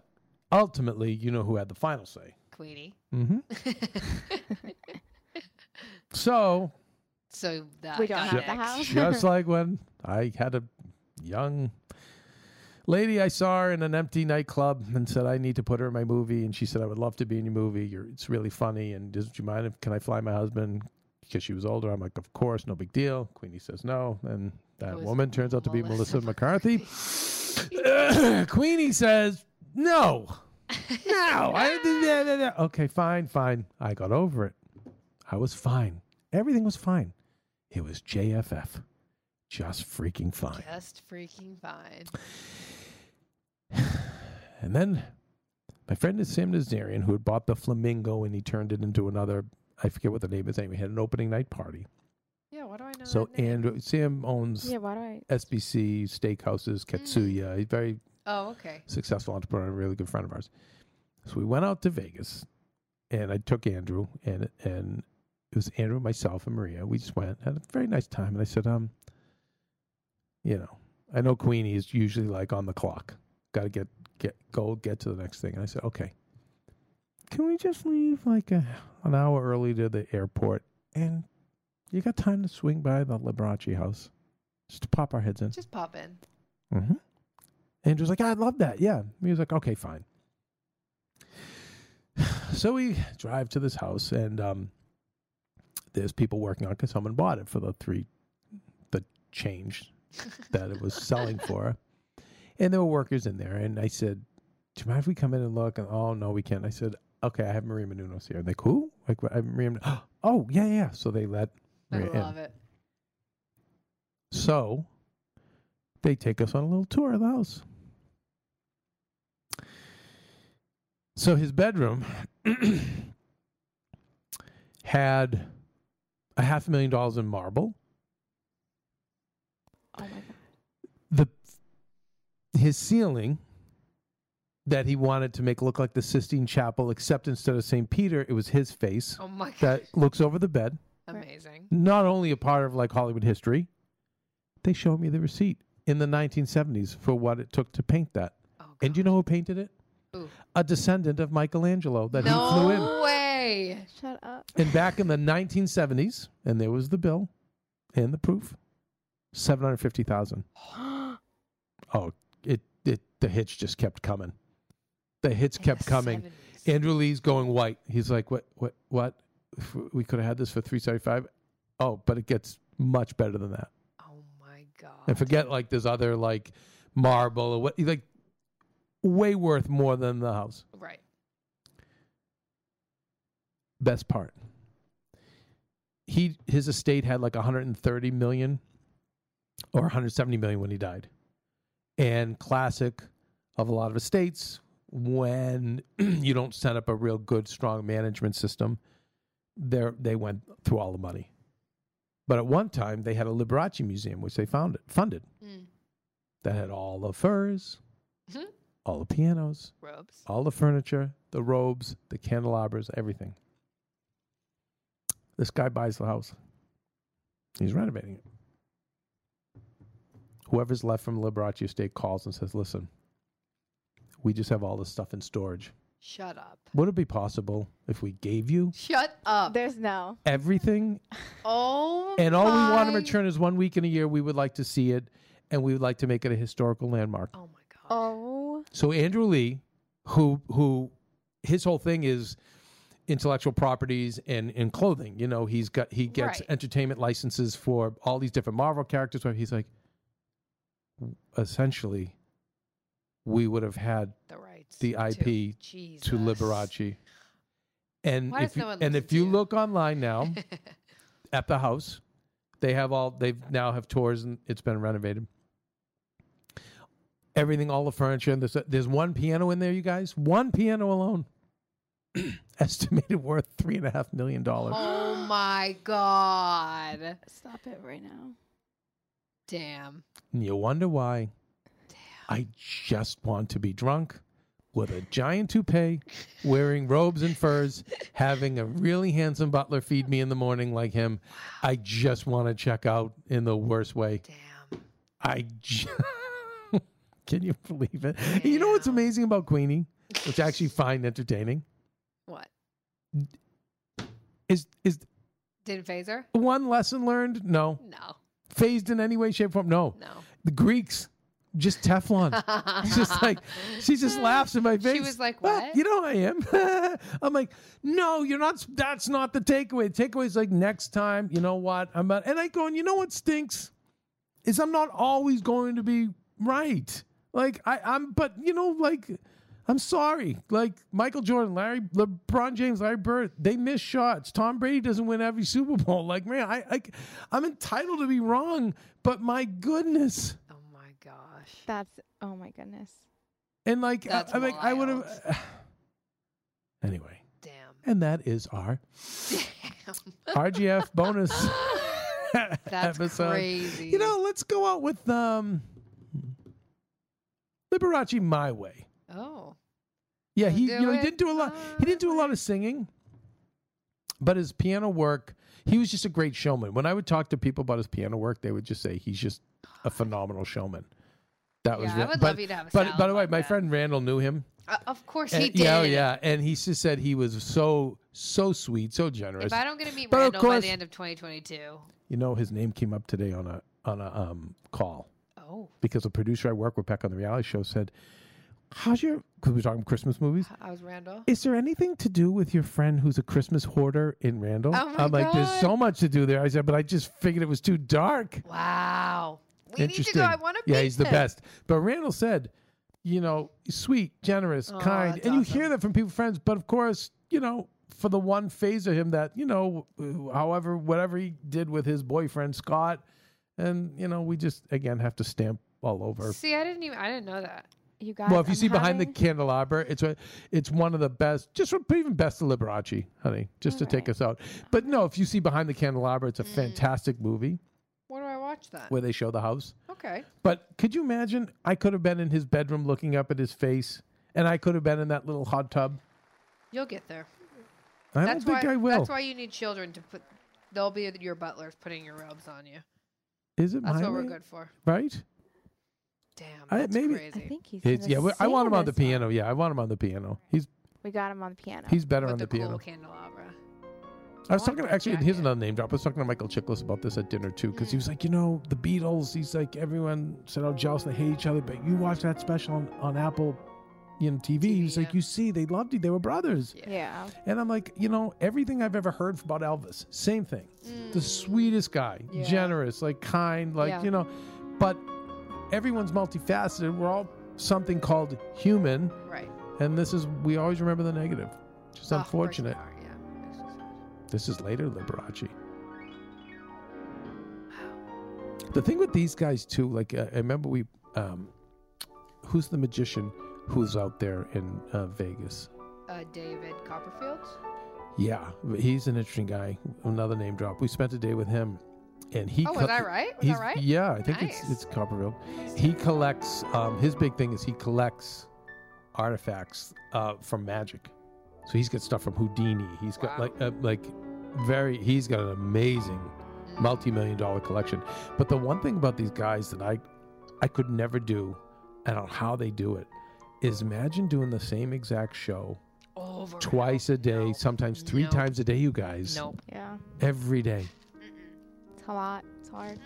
ultimately, you know who had the final say. Queenie. Mm-hmm. So so that We don't got have next. the house. just like when I had a young lady I saw her in an empty nightclub and said I need to put her in my movie, and she said I would love to be in your movie. You're, it's really funny, and does you mind if can I fly my husband? Because she was older, I'm like, of course, no big deal. Queenie says no, and that woman turns out to be Melissa McCarthy. Queenie says no, no. I, okay, fine, fine. I got over it. I was fine. Everything was fine. It was JFF. Just freaking fine. Just freaking fine. And then my friend is Sam Nazarian, who had bought the Flamingo and he turned it into another, I forget what the name is. Anyway, had an opening night party. Yeah, what do I know? So that name? Andrew, Sam owns Yeah, why do I? SBC Steakhouses, Katsuya. He's very Oh, okay. successful entrepreneur, and a really good friend of ours. So we went out to Vegas, and I took Andrew, and and it was Andrew, myself, and Maria. We just went, had a very nice time, and I said, um, you know, I know Queenie is usually like on the clock, got to get get go get to the next thing, and I said, okay, can we just leave like a, an hour early to the airport, and you got time to swing by the Liberace house, just to pop our heads in. Just pop in. Mm-hmm. Andrew's like, I love that. Yeah. He was like, okay, fine. So we drive to this house, and um, there's people working on it because someone bought it for the three, the change that it was selling for. And there were workers in there, and I said, "Do you mind if we come in and look?" And oh no, we can't. I said, "Okay, I have Maria Menounos here." And like, who? Like, I Maria. Men- Oh yeah, yeah. So they let I Maria in. love it. So they take us on a little tour of the house. So his bedroom had a half a million dollars in marble. Oh my god. The his ceiling that he wanted to make look like the Sistine Chapel, except instead of St. Peter, it was his face Oh my god. that looks over the bed. Amazing. not only a part of like Hollywood history, they showed me the receipt in the 1970s for what it took to paint that. Oh, And do you know who painted it? Who? A descendant of Michelangelo that he flew in. no way. Shut up. And back in the 1970s, and there was the bill and the proof, 750,000. Oh, it it the hits just kept coming. The hits In kept the coming. 70s. Andrew Lee's going white. He's like, "What? What? What? We could have had this for three seventy five. Oh, but it gets much better than that. Oh my god. And forget like there's other like marble or what like way worth more than the house. Right. Best part. He his estate had like 130 million or 170 million when he died. And classic of a lot of estates when you don't set up a real good strong management system, they they went through all the money. But at one time they had a Liberace museum which they founded funded. Mm. that had all the furs, Mhm. all the pianos, Robes. all the furniture, the robes, the candelabras, everything. This guy buys the house. He's renovating it. whoever's left from Liberace estate calls and says, "Listen, we just have all this stuff in storage. Shut up. Would it be possible if we gave you Shut up. There's no. everything oh and all we want in my- return is one week in a year? We would like to see it, and we would like to make it a historical landmark." Oh my god. Oh. So Andrew Lee, who who his whole thing is intellectual properties and, and clothing. You know, he's got he gets Right. entertainment licenses for all these different Marvel characters. Where he's like, essentially, we would have had the rights. the IP Jesus. to Liberace. And Why if you, no and if you you? look online now at the house, they have all they've now have tours and it's been renovated. Everything, all the furniture, and there's there's one piano in there, you guys. One piano alone, estimated worth three and a half million dollars. Oh my god. Stop it right now. Damn. And you wonder why? I just want to be drunk with a giant toupee, wearing robes and furs, having a really handsome butler feed me in the morning like him. I just want to check out in the worst way. Damn. I j- can you believe it? You know what's amazing about Queenie, which I actually find entertaining, What? is is Didn't phaser? one lesson learned? No, No. fazed in any way, shape, or form? No. No. The Greeks, just Teflon. Just like she just laughs in my face. She was like, "Ah, "What?" you know I am. I'm like, no, you're not. That's not the takeaway. The takeaway is like next time. You know what? I'm about, and I go, and you know what stinks is I'm not always going to be right. Like I, I'm, but you know, like I'm sorry. Like Michael Jordan, Larry, LeBron James, Larry Bird, they miss shots. Tom Brady doesn't win every Super Bowl. Like man, I, I I'm entitled to be wrong, but my goodness. My gosh. That's. Oh my goodness. And like, I, That's I like, I would have. anyway, Damn. and that is our Damn. RGF bonus That's episode. crazy. You know, let's go out with um, Liberace my way. Oh. Yeah, he you know he didn't do a lot. He didn't do a lot of singing, but his piano work. He was just a great showman. When I would talk to people about his piano work, they would just say he's just a phenomenal showman. That was Yeah, I would but, love you to have a But by the way, like my that. friend Randall knew him. Uh, of course And- he did. Yeah, yeah, and he just said he was so so sweet, so generous. If I don't get to meet But Randall by the end of 2022. You know, his name came up today on a on a um, call Oh. because a producer I work with back on the reality show said, "How's your?" Because we're talking Christmas movies. I was Randall. Is there anything to do with your friend who's a Christmas hoarder in Randall? Oh my I'm like, there's so much to do there. I said, but I just figured it was too dark. Wow. We need to go. I want to yeah, he's the him. best. But Randall said, you know, sweet, generous, Oh, kind, and you awesome. hear that from people, friends. But of course, you know, for the one phase of him that you know, however, whatever he did with his boyfriend Scott, and you know, we just again have to stamp all over. See, I didn't even. I didn't know that. You guys. Well, if you I'm see behind the candelabra, it's a, it's one of the best, just even best of Liberace, honey, just to take us out. But no, if you see behind the candelabra, it's a Mm. fantastic movie Where do I watch that? where they show the house. Okay. But could you imagine? I could have been in his bedroom looking up at his face, and I could have been in that little hot tub. You'll get there. I that's don't think why. I will. That's why you need children to put. They'll be your butlers putting your robes on you. Is it That's my what we're good for. Right? Damn. I- That's maybe- I crazy. think he's. It's, gonna yeah, we- I want him on the this one. piano. Yeah, I want him on the piano. He's We got him on the piano. he's better With on the, the, cool piano. candelabra. I was talking that actually. Here's another name drop. I was talking to Michael Chiklis about this at dinner too, because he was like, you know, the Beatles. He's like, everyone said how jealous they hate each other, but you watch that special on, on Apple, you know, TV. He's like, you see, they loved you. They were brothers. Yeah. And I'm like, you know, everything I've ever heard about Elvis, same thing. The sweetest guy, Mm. Yeah. generous, like kind, like Yeah. you know, but everyone's multifaceted. We're all something called human, Right. and this is we always remember the negative. Just Oh, of unfortunate. This is later Liberace. The thing with these guys too, like uh, I remember we, um, who's the magician who's out there in uh, Vegas? Uh, David Copperfield. Yeah, he's an interesting guy. Another name drop. We spent a day with him, and he. Oh, co- was I right? Was right? Yeah, I think it's it's Copperfield. He collects. Um, his big thing is he collects artifacts uh, from magic. So he's got stuff from Houdini. He's got Wow. like uh, like very. He's got an amazing Mm. multi-million dollar collection. But the one thing about these guys that I I could never do, and don't how they do it, is imagine doing the same exact show Over. twice a day, No. sometimes three No. times a day, you guys. Nope. Yeah. Every day, It's a lot. It's hard.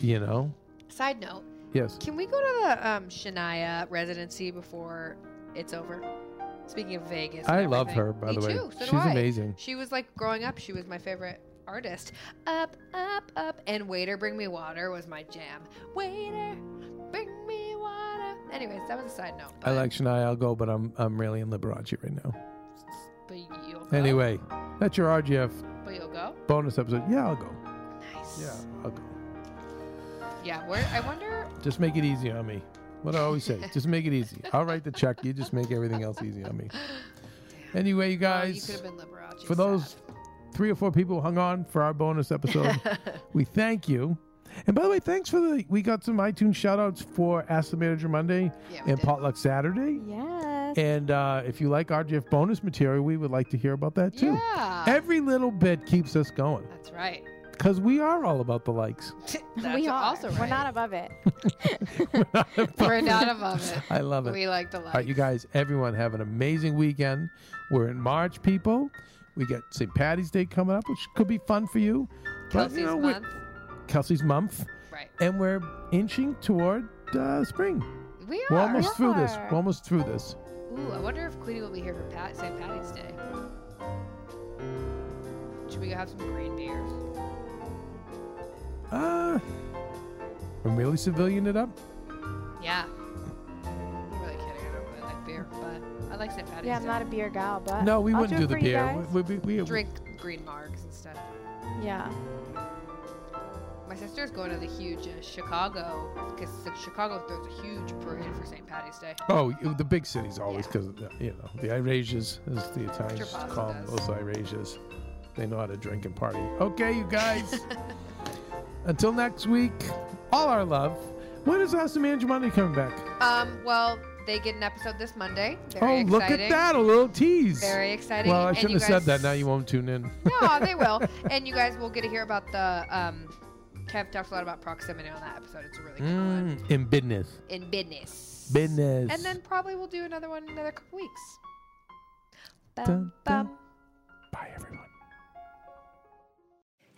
you know? Side note: Yes. Can we go to the um, Shania residency before it's over? Speaking of Vegas, I love everything. her, by Me the way. Too. So She's amazing. She was like growing up. She was my favorite artist. Up, up, up, and waiter, bring me water was my jam. Waiter, bring me water. Anyways, that was a side note. I like Shania, I'll go, but I'm I'm really in Liberace right now. But you'll go. Anyway, that's your RGF but you'll go. bonus episode. Yeah, I'll go. Nice. Yeah, I'll go. Yeah. Where? I wonder. Just make it easy on me. What I always say, just make it easy. I'll write the check. You just make everything else easy on me. Anyway, you Well, you guys, could have been Liberace. for those three or four people who hung on for our bonus episode, we thank you. And by the way, thanks for the. We got some iTunes shout outs for Ask the Manager Monday Yeah, and did. Potluck Saturday. Yes. And uh, if you like RGF bonus material, we would like to hear about that too. Yeah. Every little bit keeps us going That's right. Because we are all about the likes. That's we are. also right. We're not above it. We're not above it. I love it. We like the light. All right, you guys, everyone have an amazing weekend. We're in March, people. We got St. Patty's Day coming up, which could be fun for you. But, Kelsey's you know, month. Kelsey's month. Right. And we're inching toward uh, spring. We are. We're almost through this. We're almost through this. Ooh, I wonder if Queenie will be here for Pat St. Patty's Day. Should we go have some green beers? Uh, we're really civilian it up. Yeah. I'm really kidding. I don't really like beer, but I like St. Patty's Yeah, I'm Day. not a beer gal, but no, we I'll wouldn't do it the beer. We, we, we, we- Drink green margs instead. Yeah. My sister's going to the huge uh, Chicago because Chicago throws a huge parade for St. Patty's Day. Oh, the big cities always Yeah. because you know the Irasias, as the Italians Gervasio call them, does. those Irasias. They know how to drink and party. Okay, you guys. Until next week, all our love. When is Ask the Manager Monday coming back? Um, well, they get an episode this Monday. Very oh, exciting. look at that! A little tease. Very exciting. well, I shouldn't have said that. Now you won't tune in. no, they will. And you guys will get to hear about the. Um, Kev talks a lot about proximity on that episode. It's a really good one. Mm, in business. In business. Business. And then probably we'll do another one in another couple weeks. Dun, Bum, dun. bum. Bye, everyone.